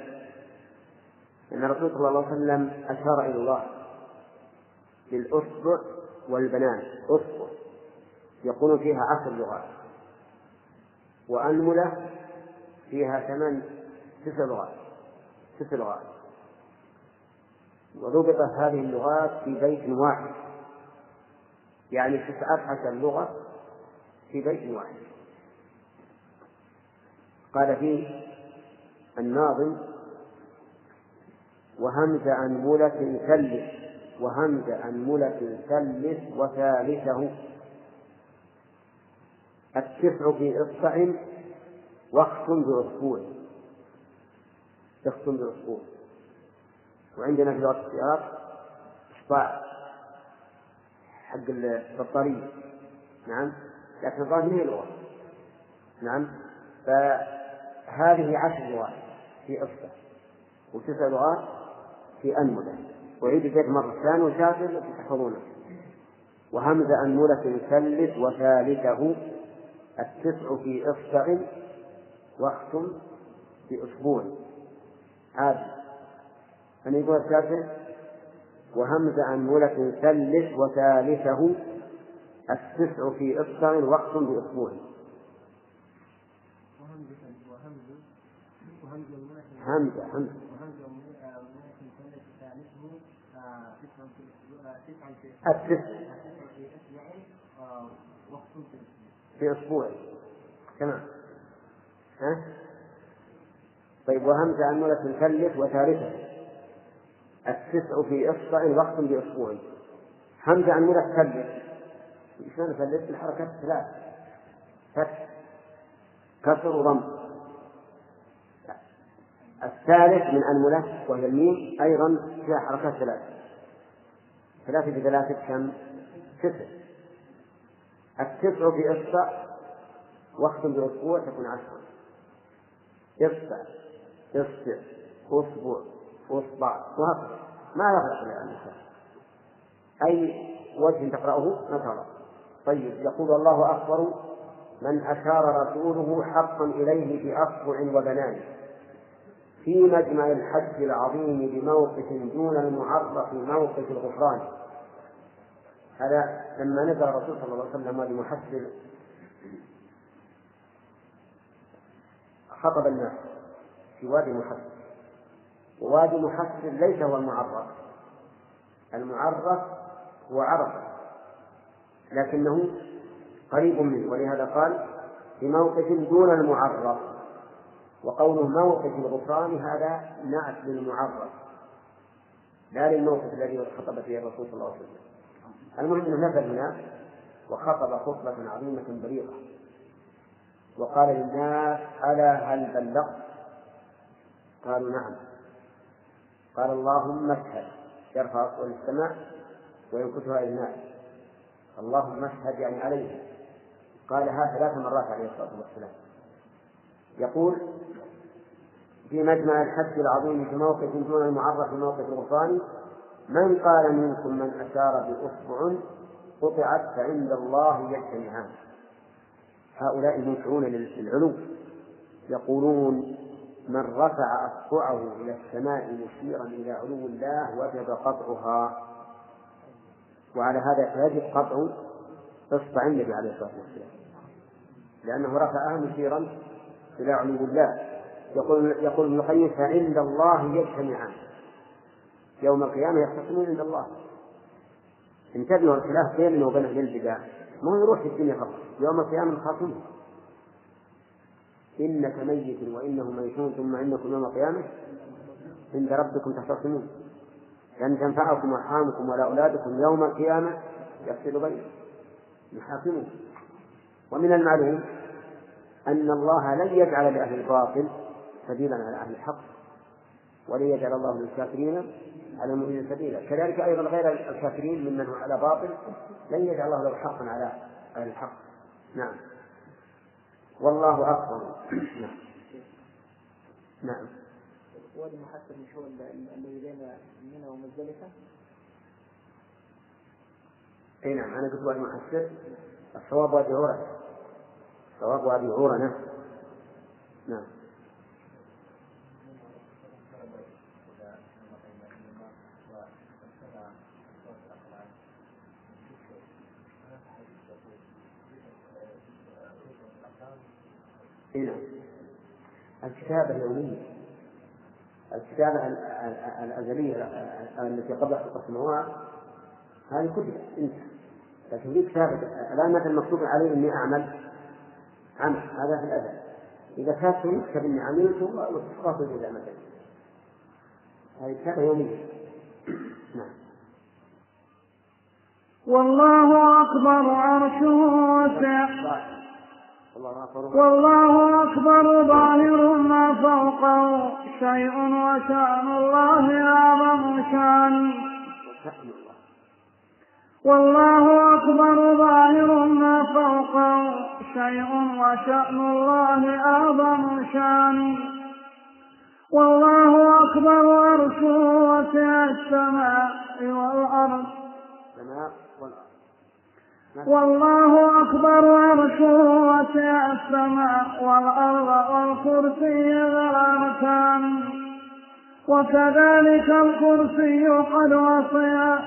أن الرسول صلى الله عليه وسلم أشار إلى الله بالأصبع والبنان. أصبع. يقول فيها عشر لغات. وأنملة فيها ثمان تسع لغات تسع لغات وضبطت هذه اللغات في بيت واحد. يعني تسعة عشر لغة في بيت واحد. قال فيه الناظم وهمز أنملة ثلث وهمز أنملة ثلث وثالثه. التسع في إصبع وقت بأسبوع وقت بأسبوع وعندنا في لغة السياق إصبع حق البطارية. نعم؟ لكن الظاهر هي لغة. نعم؟ فهذه عشر لغات في إصبع وتسع لغات في أنملة. وعيد البيت مرة ثانية وشافر تحفظونه. وهمز أنملة يثلث وثالثه التسع في إصبع وأختم في أسبوع. عادي أن يقول الشافعي وهمز أنملة ثلث وثالثه التسع في إصبع واختم بأسبوع. همزة همزة. التسع في أسبوع. تمام. ها؟ طيب وهمز أنملة ثلث وثالثة التسع في إصبع وقت بأسبوع. همزة أنملة ثلث شلون ثلث الحركات ثلاث. فتح كسر وضم الثالث من أنملة وهي الميم أيضا فيها حركات ثلاث. ثلاثة بثلاثة كم؟ تسع. التسع في إصبع واختم بأسبوع تكون عشرة. إصبع. إصبع أسبوع أصبع وهكذا. ما يفرق بين الإنسان أي وجه تقرأه نشر طيب يقول الله أكبر من أشار رسوله حقا إليه بأصبع وبنان في مجمع الحج العظيم بموقف دون المعرف موقف الغفران. هذا لما نزل الرسول صلى الله عليه وسلم لمحسن خطب الناس. في وادي محسن ووادي محسن ليس هو المعرف. المعرف هو عرفة لكنه قريب منه ولهذا قال في موقف دون المعرف. وقوله موقف الغفران هذا نعت للمعرف. لا للموقف الذي خطب فيه الرسول صلى الله عليه وسلم. المهم إنه نزل هناك وخطب خطبة عظيمة بليغة. وقال للناس ألا هل بلغت؟ قالوا نعم. قال اللهم اشهد. يرفع أصوات السماء وينكتها إلى الناس. اللهم اشهد يعني عليه. قالها ثلاث مرات عليه الصلاة والسلام. يقول في مجمع الحج العظيم في موقف دون المعرف موقف الغفران من قال منكم من أشار بأصبع قطعت فعند الله يجتمعان. هؤلاء المنكرون للعلو. يقولون من رفع أصبعه إلى السماء مشيرا إلى علو الله وجب قطعها. وعلى هذا فيجب قطع إصبع النبي عليه الصلاة والسلام. لأنه رفعها مشيرا إلى علو الله. يقول يقول ابن القيم فعند الله يجتمعان. يوم القيامة يختصمون عند الله. انتبهوا الخلاف بيننا وبين أهل البدع. ما يروح في الدنيا فقط. يوم القيامة نخاصمه إنك ميت وإنهم ميتون ثم إنكم يوم القيامة عند ربكم تختصمون. لن تنفعكم أرحامكم ولا أولادكم يوم القيامة يفصل بينكم. يحاكمكم ومن المعلوم أن الله لن يجعل لأهل الباطل سبيلا على أهل الحق ولن يجعل الله للكافرين على المؤمنين سبيلا. كذلك أيضا غير الكافرين ممن هو على باطل لن يجعل الله له حقا على أهل الحق. نعم. والله أكبر. نعم. نعم. وادي محسن مش هو الذي بين منى ومزدلفة؟ إي نعم أنا قلت وادي محسن. الصواب وادي عورة الصواب وادي عورة نفسه نعم. اي نعم الكتابة اليومية. الكتابة الأزلية التي قبل خلق السماوات هذه كتبت انتهى لكن في كتابة الآن مثلا مكتوب علي إني أعمل عمل. هذا في الأزل. إذا كتبت يكتب إني عملت وتسقط إذا مثلا هذه كتابة يومية. نعم. والله أكبر عرشه واسع. والله أكبر. ظاهر ما فوقه شيء وشأن الله أعظم شان والله أكبر. ظاهر ما فوقه شيء وشأن الله أعظم شان والله أكبر. عرشه وسع السماء والأرض. والله أكبر عرشه وسع السماء والأرض والكرسي الأركان وكذلك الكرسي قد وسع.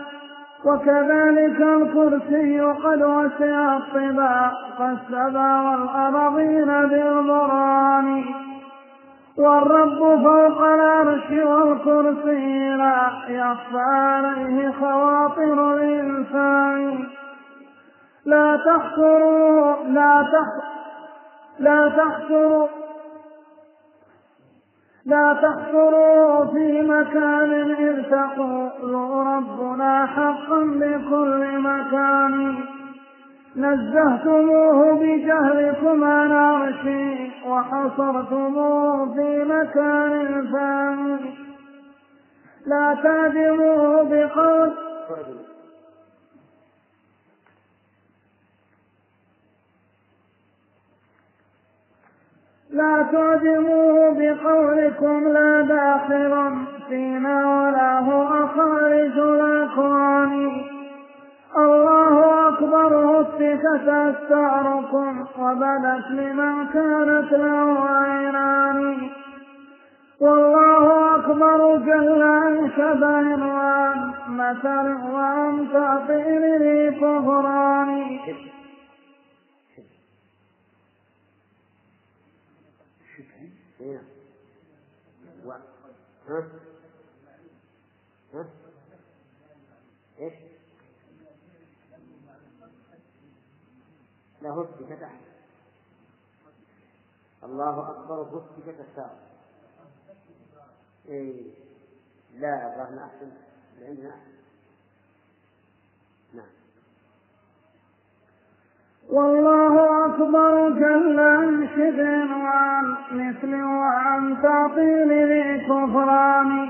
وكذلك الكرسي قد وسع الطباق السبع والأرضين بالبرهان. والرب فوق العرش والكرسي لا يخفى عليه خواطر الإنسان. لا تحصروا لا تح لا تحصروا لا تحصروا في مكان إذ تقولوا ربنا حقا بكل مكان. نزهتموه بجهلكم عن عرشي وحصرتموه في مكان ثاني. لا تعدموه بقول لا تعدموه بقولكم لا داخل فينا ولا هو خارج الأكوان الله أكبر هتكت أستعركم وبدت لمن كانت له عينان. والله أكبر جل عن شبه وعن مثل وعن تعطيل ذي ها؟ ها؟ إيش؟ لا هتك تحت الله أكبر هتكت الساق إيه لا الظاهر أحسن عندنا أحسن نعم والله أكبر جل عن مثل وعن تعطيل ذي كفران.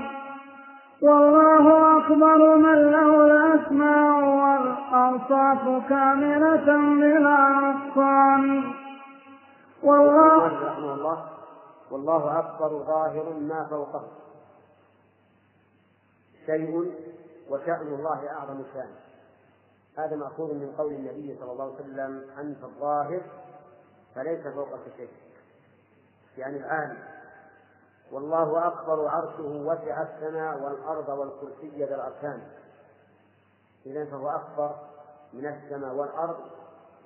والله أكبر من له الأسماء والأوصاف كاملة بلا نقصان. والله رحمه الله والله أكبر ظاهر ما فوقه. شيء وشأن الله أعظم شأن هذا مأخوذ من قول النبي صلى الله عليه وسلم أنت الظاهر فليس فوقك شيء. يعني العالي والله أكبر عرشه وسع السماء والأرض والكرسي ذا الأركان. إذا فهو أكبر من السماء والأرض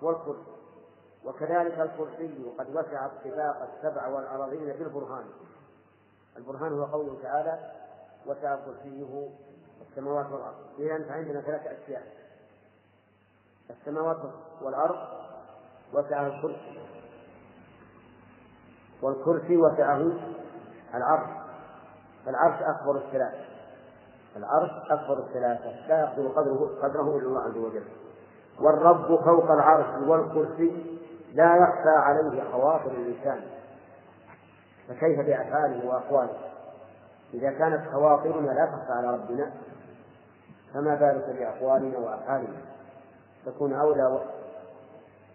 والكرسي. وكذلك الكرسي قد وسع الطباق السبع والأراضين بالبرهان. البرهان هو قوله تعالى وسع كرسيه السماوات والأرض. إذا فعندنا ثلاث أشياء. السماوات والأرض وسعه الكرسي. والكرسي وسعه العرش فالعرش أكبر الثلاث العرش أكبر الثلاثة لا يقدر قدره قدره إلا الله عز وجل. والرب فوق العرش والكرسي لا يخفى عليه خواطر الإنسان. فكيف بأفعاله وأقواله؟ إذا كانت خواطرنا لا تخفى على ربنا فما بالك بأقوالنا وأفعالنا؟ تكون أولى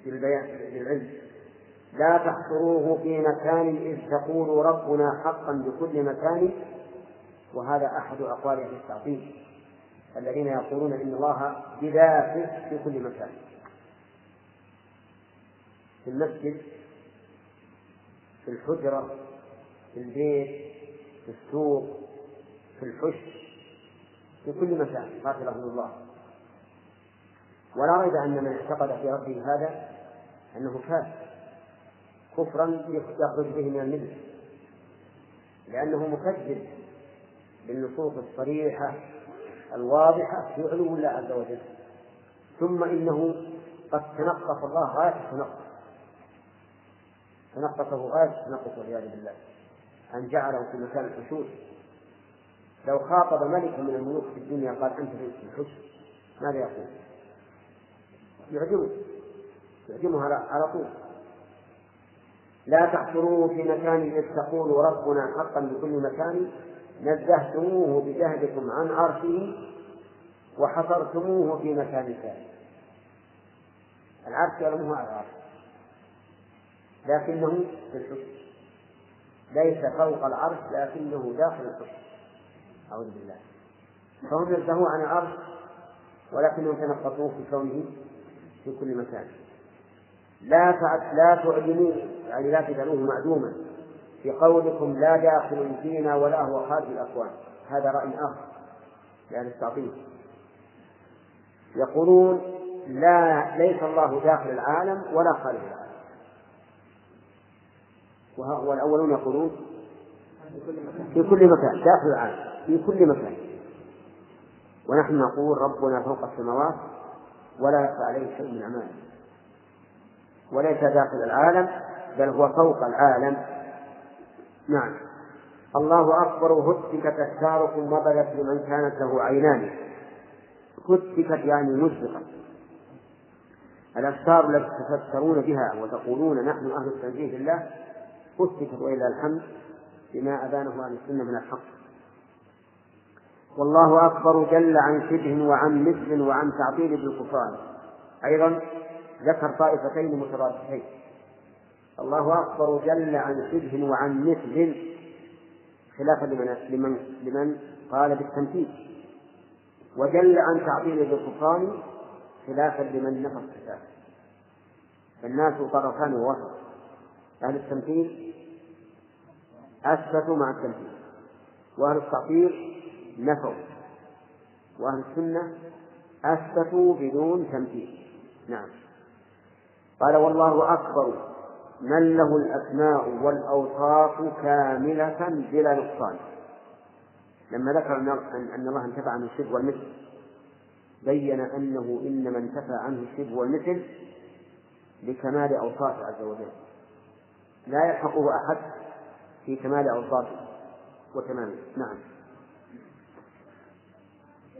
بالبيان بالعلم. لا تحصروه في مكان إذ تقول ربنا حقا بكل مكان وهذا أحد أقوال أهل التعطيل الذين يقولون إن الله بذاته في كل مكان. في المسجد في الحجرة في البيت في السوق في الحش في كل مكان قاتله الله. ولا ريب أن من اعتقد في ربه هذا أنه كافر كفرا يخرج به من الملة لأنه مكذب بالنصوص الصريحة الواضحة في علو الله عز وجل. ثم إنه قد تنقص الله غاية التنقص تنقصه غاية التنقص والعياذ بالله. أن جعله في مكان الحشود. لو خاطب ملك من الملوك في الدنيا قال أنت في الحشد ماذا يقول؟ يعجبه يعجبه على طول. لا تحصروه في مكان إذ تقول ربنا حقا بكل مكان. نزهتموه بجهدكم عن عرشه وحصرتموه في مكان ثاني. العرش يرموه على العرش. لكنه في الحكم ليس فوق العرش لكنه داخل الحكم أعوذ بالله. فهم ينزهوا عن العرش ولكنهم تنقصوه في كونه في كل مكان. لا لا تعلموا يعني لا تجعلوه معدوما في قولكم لا داخل فينا ولا هو خارج الأكوان. هذا رأي آخر. يعني التعطيل يقولون لا ليس الله داخل العالم ولا خارج العالم. والأولون يقولون في كل مكان داخل العالم في كل مكان. ونحن نقول ربنا فوق السماوات ولا يخفى عليه شيء من أعماله. وليس داخل العالم بل هو فوق العالم. نعم. الله أكبر هتكت أستاركم وبدت لمن كانت له عينان. هتكت يعني مزقت الأستار التي تفسرون بها وتقولون نحن أهل التنزيه لله هتكت وإلى الحمد بما أبانه أهل السنة من الحق. والله أكبر جل عن شبه وعن مثل وعن تعطيل بالكفران أيضا ذكر طائفتين مترادفتين الله أكبر جل عن شبه وعن مثل. خلافا لمن لمن لمن قال بالتمثيل. وجل عن تعطيل بالكفران خلافا لمن نفى الصفات فالناس طرفان ووسط. أهل التمثيل أثبتوا مع التمثيل. وأهل التعطيل نفوا وأهل السنة أثبتوا بدون تمثيل. نعم. قال والله أكبر من له الأسماء والأوصاف كاملة بلا نقصان. لما ذكر أن الله انتفع عنه الشبه والمثل بين أنه إنما انتفى عنه الشبه والمثل لكمال أوصافه عز وجل. لا يلحقه أحد في كمال أوصافه وتمامه. نعم.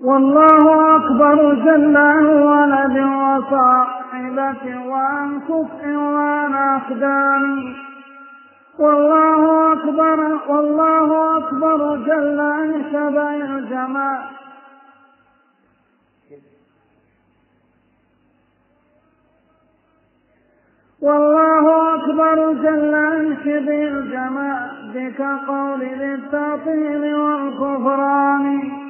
والله أكبر جل عن ولد وصاحبة وعن كفء وعن أقدام والله أكبر والله أكبر جل عن شبع الجمال. والله أكبر جل عن شبه الجماد كقول ذي التعطيل والكفران.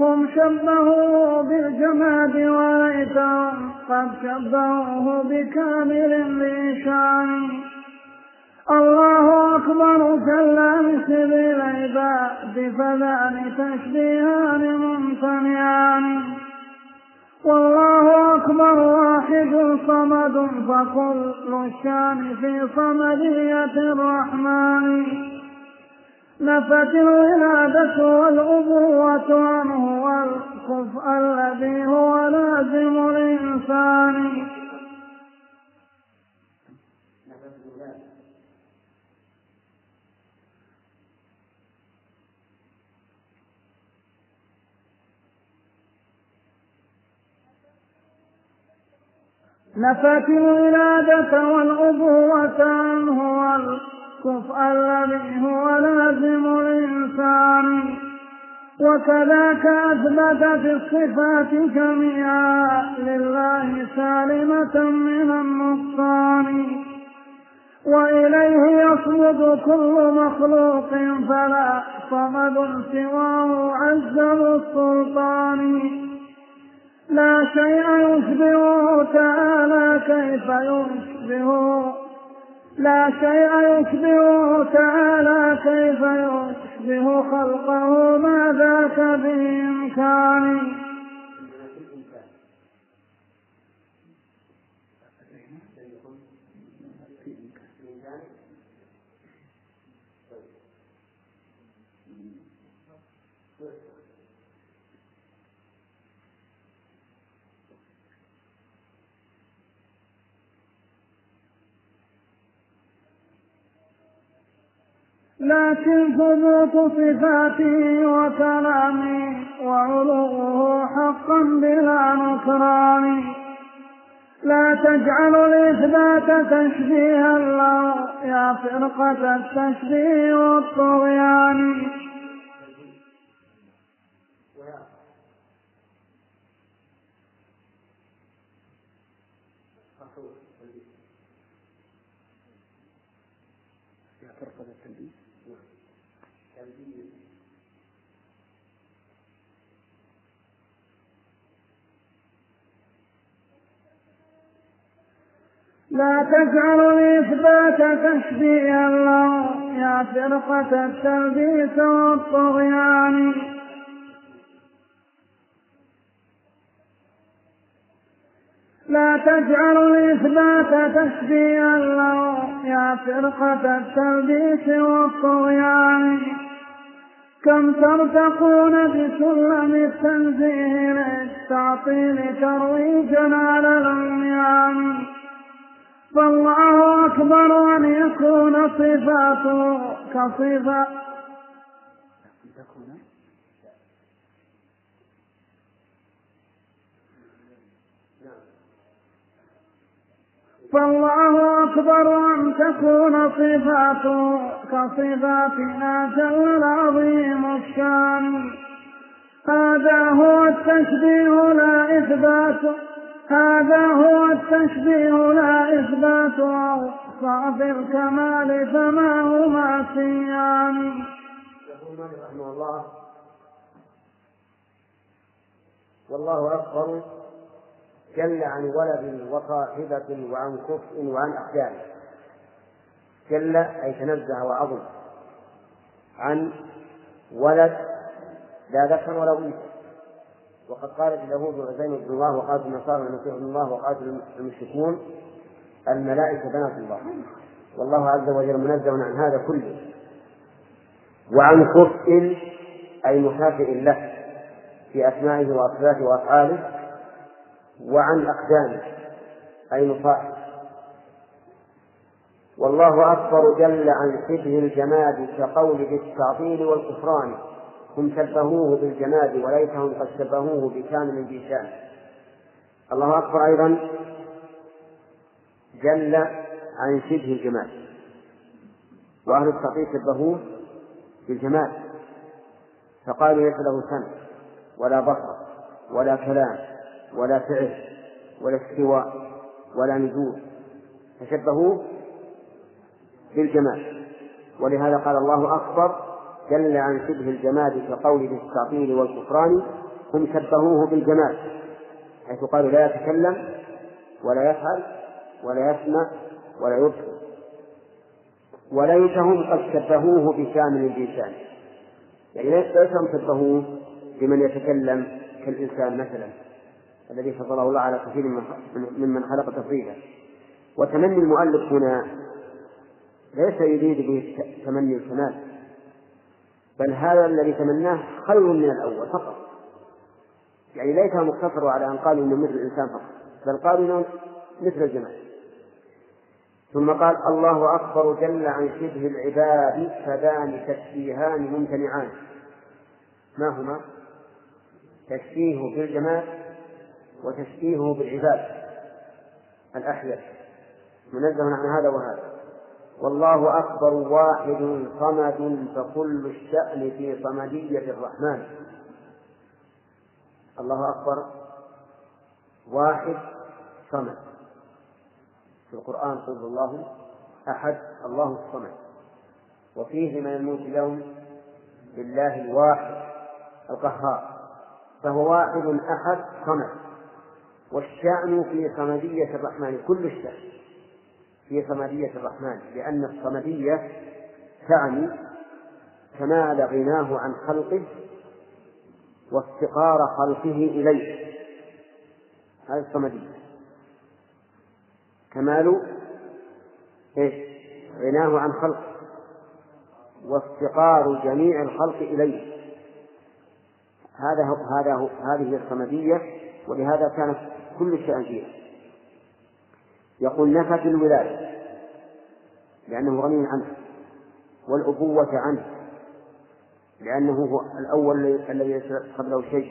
هم شبهوه بالجماد وليتهم قد شبهوه بكامل الإنسان الله أكبر عن شبه العباد فذان تشبيهان ممتنعان. والله أكبر واحد صمد فكل الشان في صمدية الرحمن. نفت الولادة والأبوة عنه والكفء الذي هو لازم الإنسان. نفت الولادة والأبوة عنه الذي هو لازم الإنسان. وكذاك أثبتت الصفات جميعا لله سالمة من النقصان. وإليه يصمد كل مخلوق فلا صمد سواه عز السلطان. لا شيء يشبهه تعالى كيف يشبهه لا شيء يشبهه تعالى كيف يشبه خلقه ما ذاك بإمكانه. لكن ثبوت صفاته وكلامه وعلوه حقا بلا نكران. لا تجعل الإثبات تشبيها له يا فرقة التشبيه والطغيان. لا تجعل الإثبات تشبيها له يا فرقة التلبيس والطغيان. لا تجعل الإثبات تشبيها له يا فرقة التلبيس والطغيان. كم ترتقون بسلم التنزيه للتعطيل ترويجا على العميان فالله أكبر أن يكون صفاته كصفة. فالله أكبر أن تكون صفاته كصفاتنا جل العظيم الشان. هذا هو التشبيه لا إثبات. هذا هو التشبيه لا إثبات أوصاف الكمال فما هما سيان رحمه الله والله أكبر جل عن ولد وصاحبة وعن كفء وعن أخدان جل أي تنزه وعظم عن ولد لا ذكر ولا أنثى. وقد قالت اليهود عزير ابن الله وقالت النصارى المسيح ابن الله وقالت المشركون الملائكة بنات الله. والله عز وجل منزه عن هذا كله. وعن كفء أي مكافئ له في أسمائه وأصفاته وأفعاله. وعن أقدامه أي مصائب والله أكبر جل عن شبه الجماد كقول بالتعطيل والكفران. هم شبهوه بالجماد وليتهم قد شبهوه بكامل بشان الله أكبر أيضا جل عن شبه الجماد وأهل التعطيل شبهوه بالجماد فقالوا ليس له سمع ولا بصر ولا كلام ولا فعل ولا استواء ولا نزول. فشبهوه بالجمال. ولهذا قال الله أكبر جل عن شبه الجماد كقول بالتعطيل والكفران هم شبهوه بالجمال حيث قالوا لا يتكلم ولا يفعل ولا يسمع ولا يبصر. وليتهم قد شبهوه بشامل الإنسان يعني ليتهم شبهوه بمن يتكلم كالإنسان مثلا الذي فضله الله على كثير ممن خلق تفضيلا. وتمني المؤلف هنا ليس يريد به تمني الكمال. بل هذا الذي تمناه خير من الأول فقط. يعني ليس مقتصر على أن قالوا إنه مثل الإنسان فقط بل قالوا إنه مثل الجمال. ثم قال الله أكبر جل عن شبه العباد فذان تشبيهان ممتنعان. ما هما؟ تشبيه بالجمال وتشبيهه بالعباد الأحياء. منزه عن هذا وهذا. والله أكبر واحد صمد فكل الشأن في صمدية الرحمن. الله أكبر واحد صمد. في القرآن قل الله أحد الله الصمد. وفيه من الموت اليوم لله الواحد القهار. فهو واحد أحد صمد. والشأن في صمدية الرحمن كل الشأن. في صمدية الرحمن لأن الصمدية تعني كمال غناه عن خلقه وافتقار خلقه إليه. هذه الصمدية. كمال إيش؟ غناه عن خلقه وافتقار جميع الخلق إليه. هذا هو هذا هو هذه الصمدية ولهذا كانت كل شيء فيها يقول نفت الولاية لأنه غني عنه والأبوة عنه لأنه هو الأول الذي ليس قبله شيء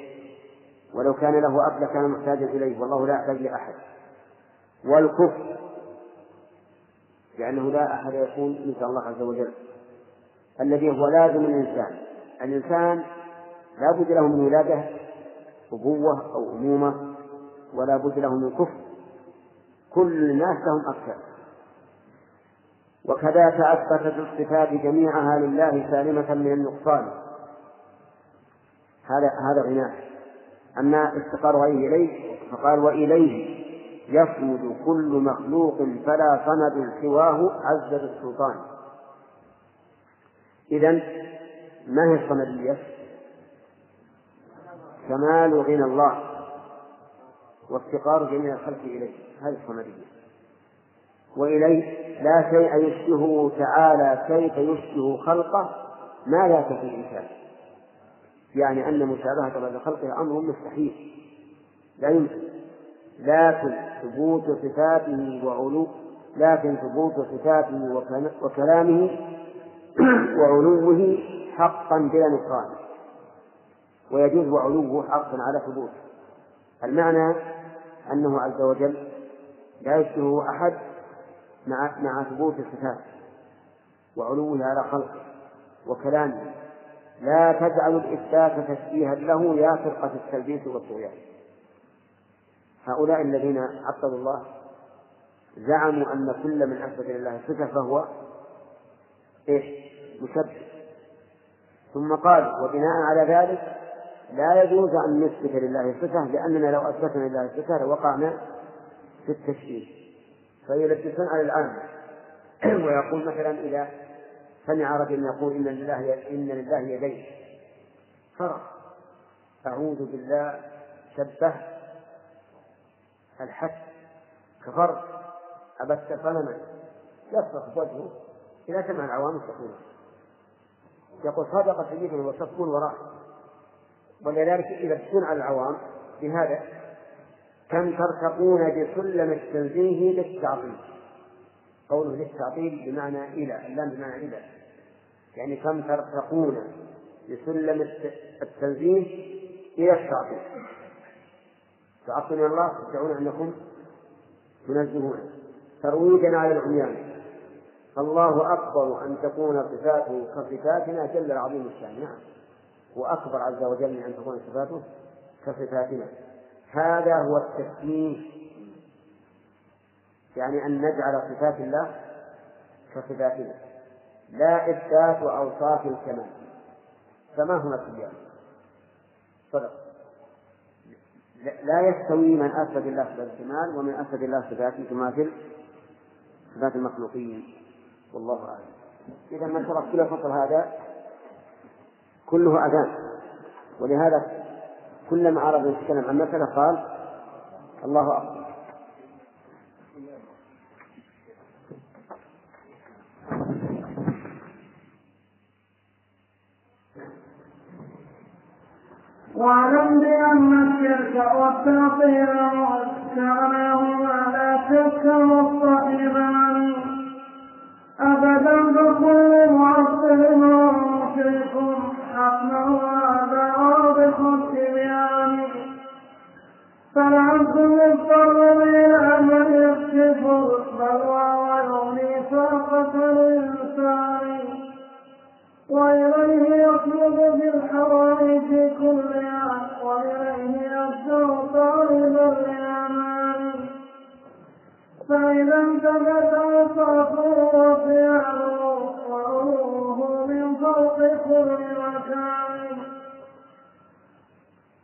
ولو كان له أب لكان محتاجا إليه والله لا يحتاج لأحد والكفر لأنه لا أحد يكون مثل الله عز وجل الذي هو لازم الإنسان. الإنسان لا بد له من ولادة أبوة أو أمومة ولا بد له من كفر. كل الناس لهم أكثر. وكذاك أثبتت الصفات جميعها لله سالمة من النقصان. هذا هذا غناه أما افتقار غيره إليه فقال وإليه يصمد كل مخلوق فلا صمد سواه عز السلطان. إذا ما هي الصمدية؟ كمال غنى الله. وافتقار جميع الخلق إليه. هذه الصمدية وإليه لا شيء يشبهه تعالى كيف يشبه خلقه؟ ما لا تفي الإنسان. يعني أن مشابهة بعد خلقه أمر مستحيل. لا يمكن. لكن ثبوت صفاته وعلو لكن ثبوت صفاته وكلامه وعلوه حقا بلا نقصان. ويجوز وعلوه حقا على ثبوته. المعنى أنه عز وجل لا يشبهه أحد مع مع ثبوت صفاته وعلوه على خلقه وكلامه. لا تجعل الإثبات تشبيها له يا فرقة التلبيس والطغيان. هؤلاء الذين عطلوا الله زعموا أن كل من أثبت لله صفة فهو إيش؟ مشبه. ثم قال وبناء على ذلك لا يجوز أن نثبت لله صفة لأننا لو أثبتنا لله صفة لوقعنا في التشبيه فيلبسون على العام ويقول مثلا إذا سمع رجل يقول إن لله إن لله يدين فرق. أعوذ بالله شبه الحد كفر. أبت صنما يصرخ وجهه إذا سمع العوام يصرخون يقول صدق سيدنا وصفون وراء ولذلك يلبسون على العوام. بهذا كم ترتقون بسلم التنزيه للتعظيم قوله للتعطيل بمعنى إلى اللام بمعنى إلى. يعني كم ترتقون بسلم التنزيه إلى التعطيل. تعطلون الله تدعون أنكم تنزهون. ترويجا على العميان. الله أكبر أن تكون صفاته كصفاتنا جل العظيم الشان. نعم. وأكبر عز وجل من أن تكون صفاته كصفاتنا. هذا هو التسليم يعني أن نجعل صفات الله كصفاتنا. لا إثبات أوصاف الكمال. فما هما الصبيان صدق. لا يستوي من أثبت الله صفات الكمال ومن أثبت الله صفات تماثل صفات المخلوقين. والله أعلم. إذا ما شرف كل فصل هذا كله أذان. ولهذا كلما أراد أن يتكلم عن مسألة قال الله أكبر. واعلم بأن الشرك والتعطيل واستغناهما لا شك مصطحبان أبدا فكل معطل مشرك حقا وهذا واضح التبيان فالعبد مضطر إلى من يكشف البلوى ويغني طاقة الإنسان وإليه يطلب بالحوائج كلها وإليه يبدو طالبا لأمان فإذا انتبت أوصافه وصيامه وعلوه من فوق كل مكان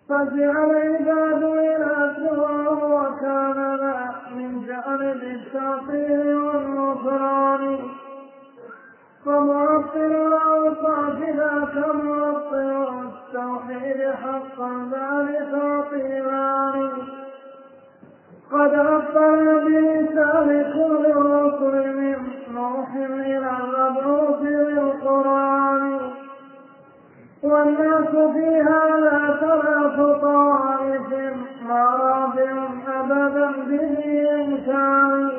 فزع العباد إلى سواه وكان من جانب التعطيل والنصران. فمعطل الأوصاف ذاك معطل التوحيد حقا ذلك تعطيلان قد أفضل بلسان كل الرسل من نوح إلى المبعوث بالقرآن والناس في هذا ثلاث طوائف مرابع أبدا بإمكان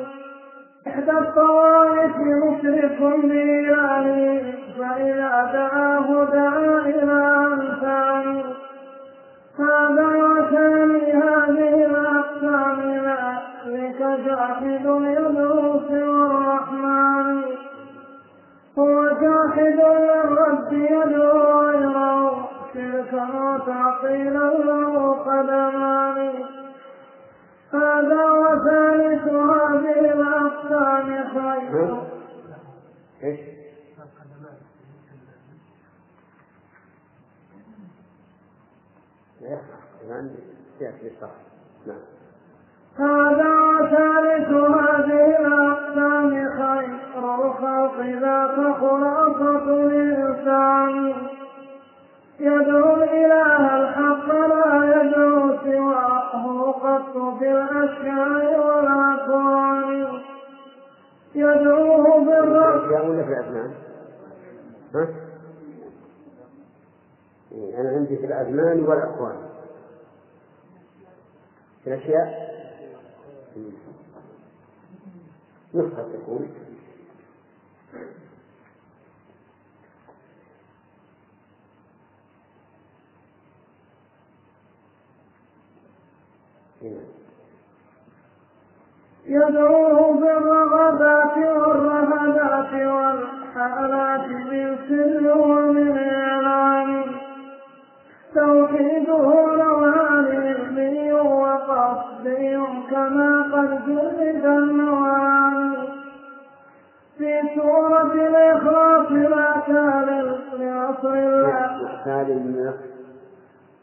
إحدى الطوائف مشرك بإله فإذا دعاه دعا إلى أمثال هذا وثاني هذه الأقسام ذلك جاحد يدعو جاحد للرب يدعو غيره شركا وتعطيلا له قدمان هذا وثالث هذه الأقسام خير. إيش؟ نعم. هذا وثالث هذه الأقسام خير. الخلق ذات خلاصة الإنسان يدعو الإله الحق لا يدعو سواه قط في الأشياء والأكوان يدعوه بالرب يا ولا في الأزمان؟ ها؟ إيه، أنا عندي في الأزمان والأكوان في الأشياء؟ نسخة تكون يدعوه بالرغبات والرهبات والحالات بالسر ومن إعلان توحيده نوعان علمي وقصدي كما قد جرد النوعان في سورة الإخلاص ما كان لعصر الله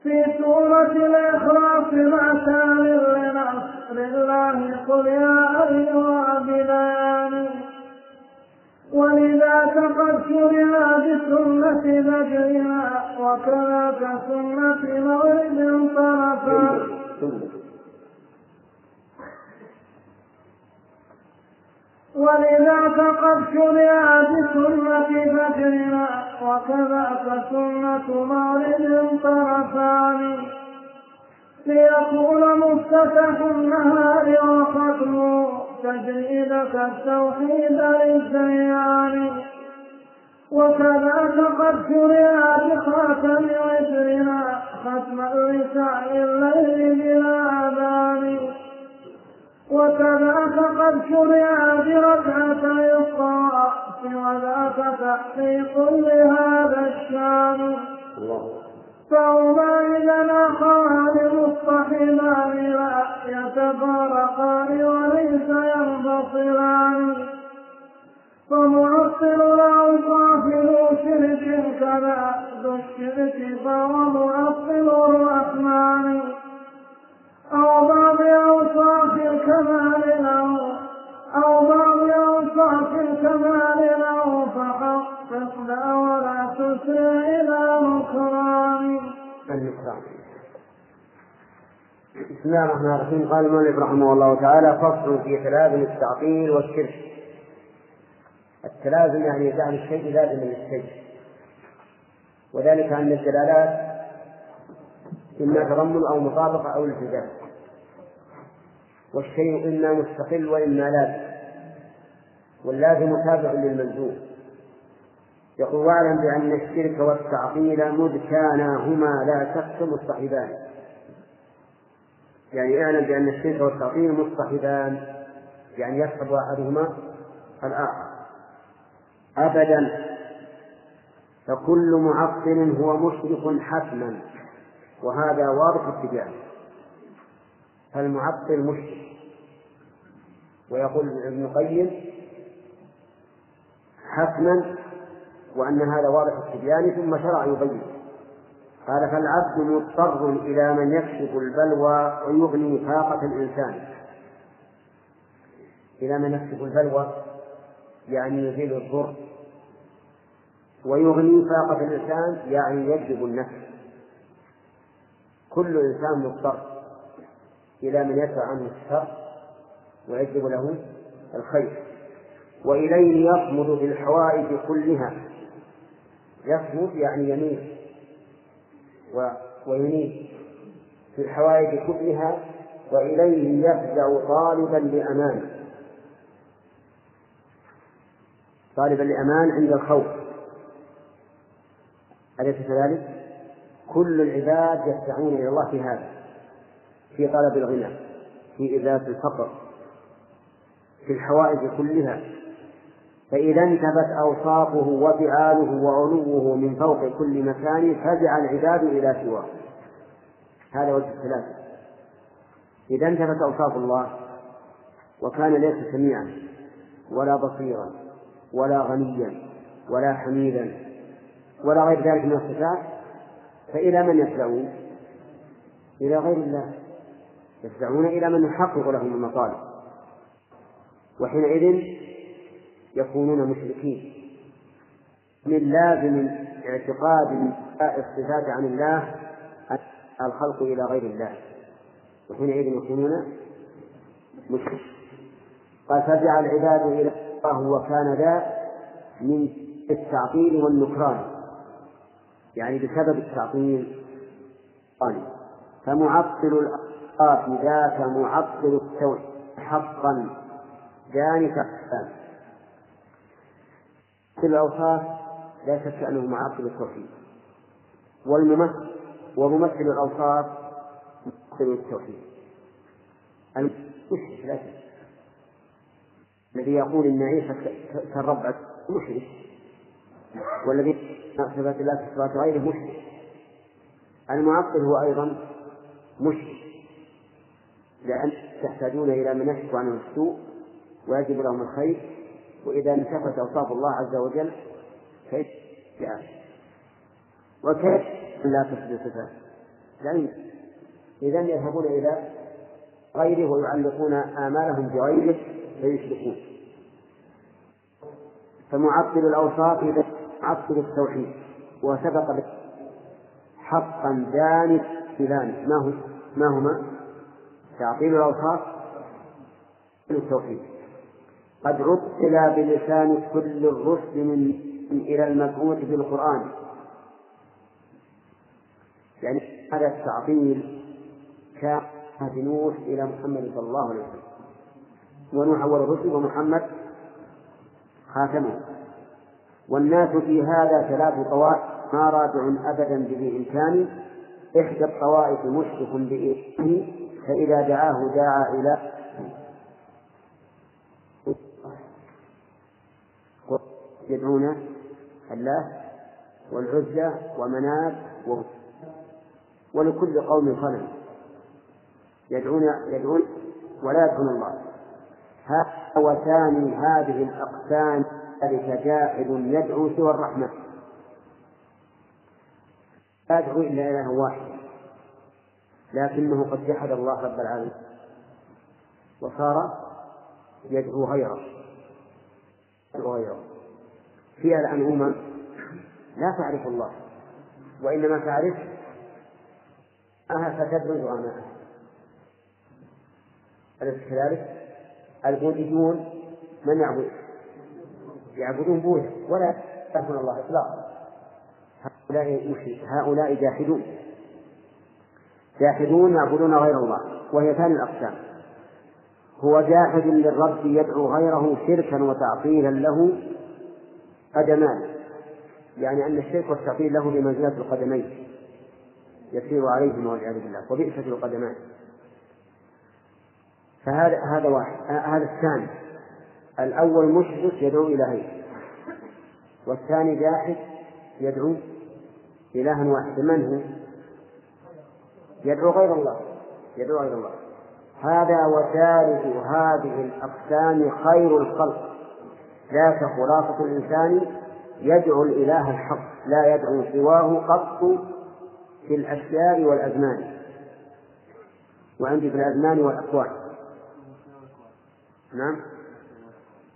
في سورة الإخلاص ما كان لنصر الله قل يا أيها بلال ولذاك قد شرع بسنة بدرها وكذاك سنة مغرب طرفا. ولذاك قد شرع بسنة بدرنا وكذاك سنة مغرب طرفان. ليكون مفتتح النهار وختم تجريدك التوحيد للزيان وكذاك قد شرع بخاتم وترنا ختم الرسال الليل بلا أذان. وكذاك قد شرع بركعتي الطواف وذاك تحقيق لهذا الشان فهما إذا أخوان مصطحبان لا يتفارقان وليس ينفصلان فمعطل الأوصاف ذو شرك كذا ذو الشرك فهو معطل الرحمن. أو بعض أوصاف الكمال له أو بعض أوصاف الكمال له فحقق لا ولا تسر إلى نكران بسم الله الرحمن الرحيم. قال المؤلف رحمه الله تعالى فصل في تلازم التعطيل والشرك. التلازم يعني جعل الشيء لازما للشيء. وذلك أن الدلالات إما تضمن أو مطابقة أو التزام والشيء إما مستقل وإما لازم. واللازم تابع للملزوم يقول واعلم بأن الشرك والتعطيل مذ كانا هما لا شك مصطحبان يعني اعلم بأن الشرك والتعطيل مصطحبان يعني يصحب أحدهما الآخر. أبدا. فكل معطل هو مشرك حتما. وهذا واضح التبيان فالمعطل مشرك. ويقول ابن القيم حتما وأن هذا واضح التبيان ثم شرع يبين. قال فالعبد مضطر إلى من يكشف البلوى ويغني فاقة الإنسان. إلى من يكشف البلوى يعني يزيل الضر. ويغني فاقة الإنسان يعني يجلب النفس. كل إنسان مضطر إلى من يدفع عنه الشر ويجلب له الخير. وإليه يصمد بالحوائج كلها. يصمد يعني يميل وينيب في الحوائج كلها وإليه يفزع طالبا لأمان. طالبا لأمان عند الخوف. أليس كذلك؟ كل العباد يسعون إلى الله في هذا في طلب الغنى في إزالة الفقر في الحوائج كلها. فإذا انتبت أوصافه وفعاله وعلوه من فوق كل مكان فزع العباد إلى سواه. هذا وجه الثلاثة. إذا انتبت أوصاف الله وكان ليس سميعا ولا بصيرا ولا غنيا ولا حميدا ولا غير ذلك من الصفات فإلى من يفزعون؟ إلى غير الله. يفزعون إلى من يحقق لهم المطالب. وحينئذ يكونون مشركين. من لازم اعتقاد الصفات عن الله الخلق إلى غير الله. وحينئذ يكونون مشركين. قال فجعل العباد إلى الله وكان ذا من التعطيل والنكران. يعني بسبب التعطيل. قال فمعطل الأوقات ذاك معطل التوحيد حقا. ذلك في الأوصاف لا شك أنه معطل التوحيد. والممثل وممثل الأوصاف ممثل التوحيد. المشرك لا شك. الذي يقول إن عيسى كالرب مشرك. والذي صفات الله كصفات غيره مشرك. المعطل هو أيضا مشرك. لأن تحتاجون إلى من يكشف عنه السوء ويجب لهم الخير وإذا انتفت أوصاف الله عز وجل كيف؟ جاء وكيف؟ لا تصل صفات. يمكن إذا يذهبون إلى غيره ويعلقون آمالهم بغيره فيشركون. فمعطل الأوصاف إذا معطل التوحيد وسبق حقا دان فلان ما هو ما هما؟ تعطيل الأوصاف التوحيد قد عطل بلسان كل الرسل من إلى المبعوث بالقرآن يعني هذا التعطيل كان نوح إلى محمد صلى الله عليه وسلم. ونوح أول الرسل ومحمد خاتمه. والناس في هذا ثلاث طوائف ما رادع أبدا بإمكان. إحدى الطوائف مشرك بإذنه فإذا دعاه دعا إلى يدعون الله والعزى ومناب ولكل قوم صنم يدعون يدعون ولا يدعون الله. هذا وثاني هذه الأقسام. ذلك جاحد يدعو سوى الرحمن لا يدعو إلا إله واحد لكنه قد جحد الله رب العالمين وصار يدعو غيره يدعو غيره فيها الآن أمم لا تعرف الله وإنما تعرف أها فتدعو زعماءها أليس كذلك؟ البوذيون من يعبد؟ يعبدون بوذا ولا يعرفون الله. إطلاقا هؤلاء هؤلاء جاحدون. جاحدون يعبدون غير الله. وهي ثاني الأقسام. هو جاحد للرب يدعو غيره شركا وتعطيلا له قدمان يعني أن الشرك والتعطيل له بمنزلة القدمين. يسير عليهما والعياذ بالله. وبئسة القدمان فهذا هذا واحد. هذا الثاني. الأول مشرك يدعو إلهين والثاني جاحد يدعو إلها واحدا من هو؟ يدعو غير الله يدعو غير الله. هذا وثالث هذه الأقسام خير الخلق. ذاك خلاصة الإنسان يدعو الإله الحق لا يدعو سواه قط في الأشياء والأزمان. وعندي في الأزمان والأكوان نعم.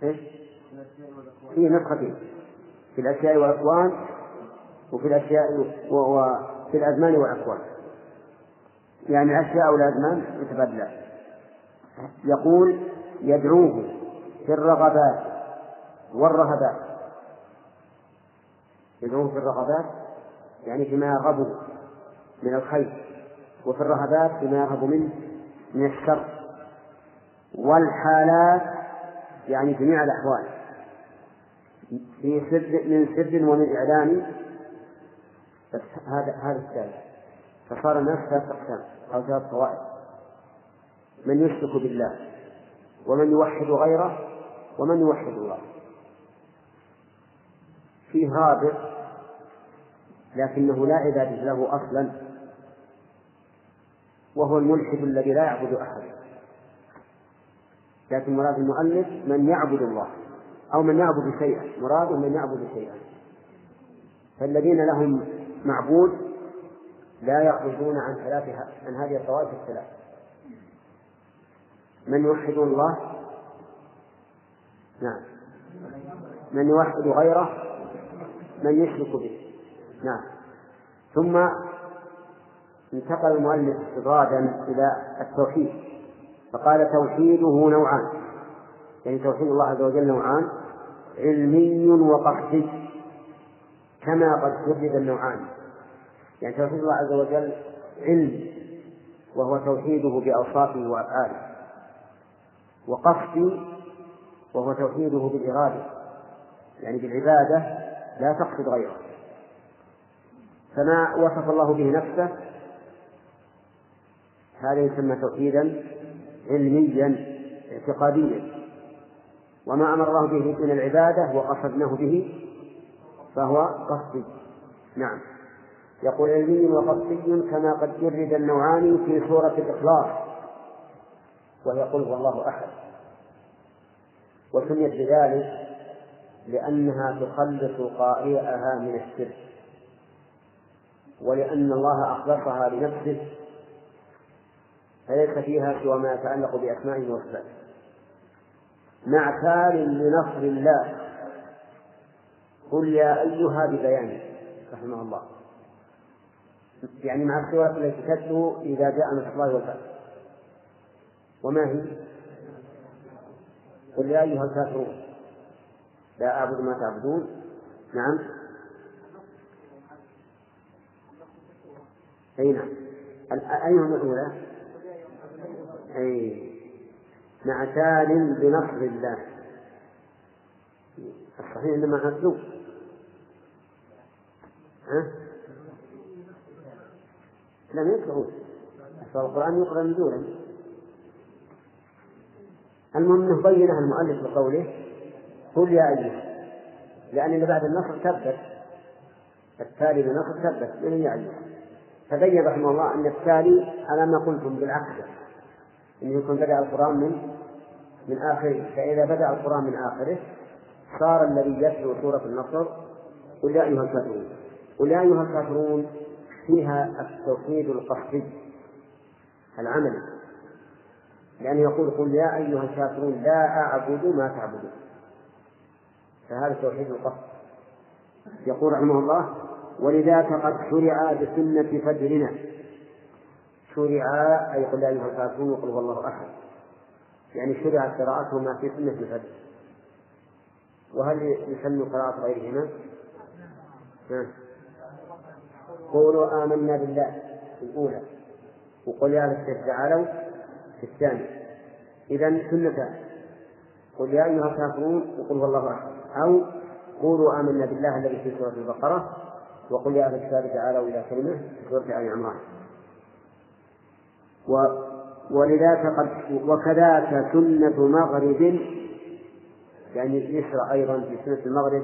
إيش؟ في نسختين في الأشياء والأكوان وفي الأشياء وفي الأزمان والأكوان. يعني الأشياء والأزمان متبادلات يقول يدعوه في الرغبات والرهبات. يدعوه في الرغبات يعني فيما يرغبه من الخير وفي الرهبات فيما يرهب منه من الشر. والحالات يعني جميع الأحوال. في سر من سر ومن إعلان هذا هذا الثالث فصار الناس ثلاث أقسام أو ثلاث طوائف من يشرك بالله ومن يوحد غيره ومن يوحد الله. فيه رابع لكنه لا عبادة له أصلا وهو الملحد الذي لا يعبد أحد. لكن مراد المؤلف من يعبد الله أو من يعبد شيئا. مراد من يعبد شيئا. فالذين لهم معبود لا يخرجون عن ثلاث عن هذه الطوائف الثلاث. من يوحد الله؟ نعم. من يوحد غيره؟ من يشرك به؟ نعم. ثم انتقل المؤلف استطرادا إلى التوحيد. فقال توحيده نوعان. يعني توحيد الله عز وجل نوعان علمي وقصدي كما قد جرد النوعان. يعني توحيد الله عز وجل علم وهو توحيده بأوصافه وأفعاله. وقصدي وهو توحيده بالإرادة. يعني بالعبادة لا تقصد غيره. فما وصف الله به نفسه؟ هذا يسمى توحيدا علميا اعتقاديا. وما أمر الله به من العبادة وقصدناه به فهو قصدي. نعم. يقول علمي وقصدي كما قد جرد النوعان في سورة الإخلاص. وهي قل هو الله أحد. وسميت بذلك لأنها تخلص قارئها من الشرك ولأن الله أخلصها لنفسه فليس فيها سوى ما يتعلق بأسمائه وصفاته مع تال لنصر الله. قل يا أيها ببيانه رحمه الله. يعني مع السورة التي تتلو إذا جاء نصر الله والفتح وما هي؟ قل يا أيها الكافرون. لا أعبد ما تعبدون. نعم. أي نعم. أيهما الأولى؟ أي مع تال بنصر الله. الصحيح إنما مطلوب. ها؟ لم يقرؤون فالقرآن يقرأ نزولا المهم أنه بينها المؤلف بقوله قل يا أيها لأن اللي بعد النصر ثبت. التالي بالنصر ثبت. من يا أيها. فبين رحمه الله أن التالي على ما قلتم بالعكس أنه يكون بدأ القرآن من من آخره. فإذا بدأ القرآن من آخره صار الذي يتلو سورة النصر قل يا أيها الكافرون. قل يا أيها الكافرون فيها التوحيد القصدي العملي لأنه يقول قل يا أيها الكافرون لا أعبد ما تعبدون. فهذا توحيد القصد. يقول رحمه الله ولذاك قد شرع بسنة فجرنا. شرع أي قل أيها الكافرون وقل هو الله أحد. يعني شرعت قراءتهما في سنة الفجر وهل يسمى قراءة غيرهما؟ قولوا آمنا بالله في الأولى. وقل يا أهل تعالوا في الثانية إذا سنتان قل يا أيها الكافرون وقل هو الله أحد. أو قولوا آمنا بالله الذي في سورة البقرة وقل يا أهل الكتاب تعالوا إلى كلمة في سورة آل عمران. و ولذاك قد وكذاك سنة مغرب يعني يشرع أيضا في سنة المغرب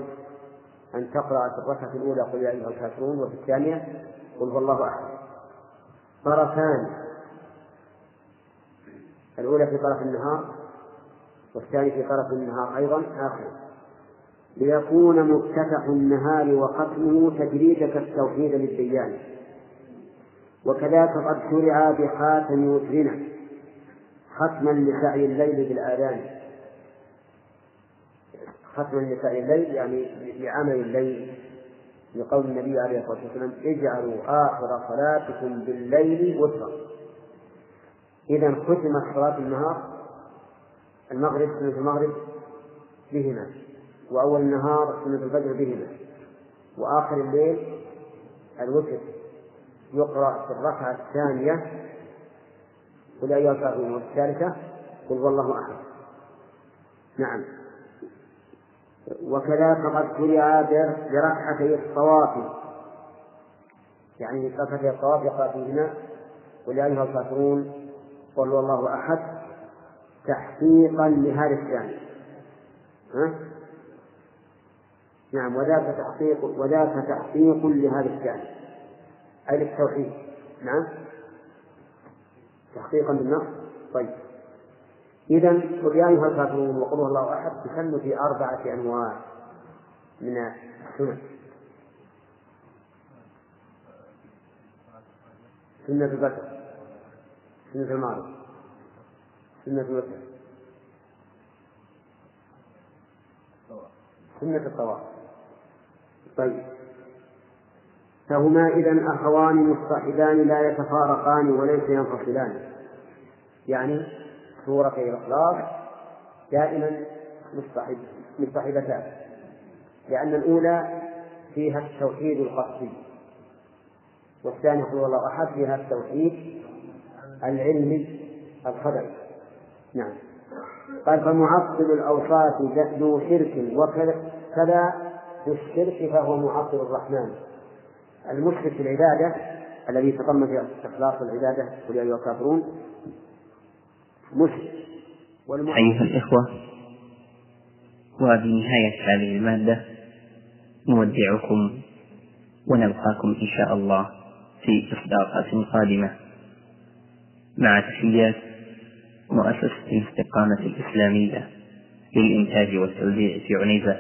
أن تقرأ في الركعة الأولى قل يا أيها الكافرون وفي الثانية قل هو الله أحد. طرفان. الأولى في طرف النهار والثاني في طرف النهار أيضا آخر. ليكون مفتتح النهار وختمه تجريدك التوحيد للديان. وكذاك قد شرع بخاتم وترنا ختما لسعي الليل بالآذان. ختما لسعي الليل يعني لعمل الليل. لقول النبي عليه الصلاة والسلام اجعلوا آخر صلاتكم بالليل وترا إذا ختمت صلاة النهار المغرب سنة المغرب بهما وأول النهار سنة الفجر بهما وآخر الليل الوتر. يقرأ في الركعة الثانية قل أيها الكافرون والثالثة قل هو الله أحد. نعم. وكذلك قد شرع بركعتي الطواف. يعني ركعتي الطواف يقرأ فيهما قل أيها الكافرون قل هو الله أحد تحقيقا لهذا الثاني ها؟ نعم وذاك تحقيق وذاك تحقيق لهذا الثاني أي للتوحيد نعم. تحقيقا بالنص. طيب. إذا قل يا أيها الكافرون وقل الله أحد تسمى في أربعة أنواع من السنن سنة البشر سنة المعروف سنة الوتر. سنة الطواف. طيب. فهما إذا أخوان مصطحبان لا يتفارقان وليس ينفصلان. يعني سورة الإخلاص دائما مصطحب مصطحبتان لأن الأولى فيها التوحيد القصدي. والثانية هو الله أحد فيها التوحيد العلمي الخبري. نعم. قال فمعطل الأوصاف ذو شرك وكذا كذا ذو الشرك فهو معطل الرحمن. المشرك في العبادة الذي تضمن في إخلاص العبادة قل يا أيها الكافرون مشرك. أيها الإخوة وبنهاية هذه المادة. نودعكم ونلقاكم إن شاء الله في إصداقات قادمة. مع تحيات مؤسسة الاستقامة الإسلامية للإنتاج والتوزيع في عنيزة.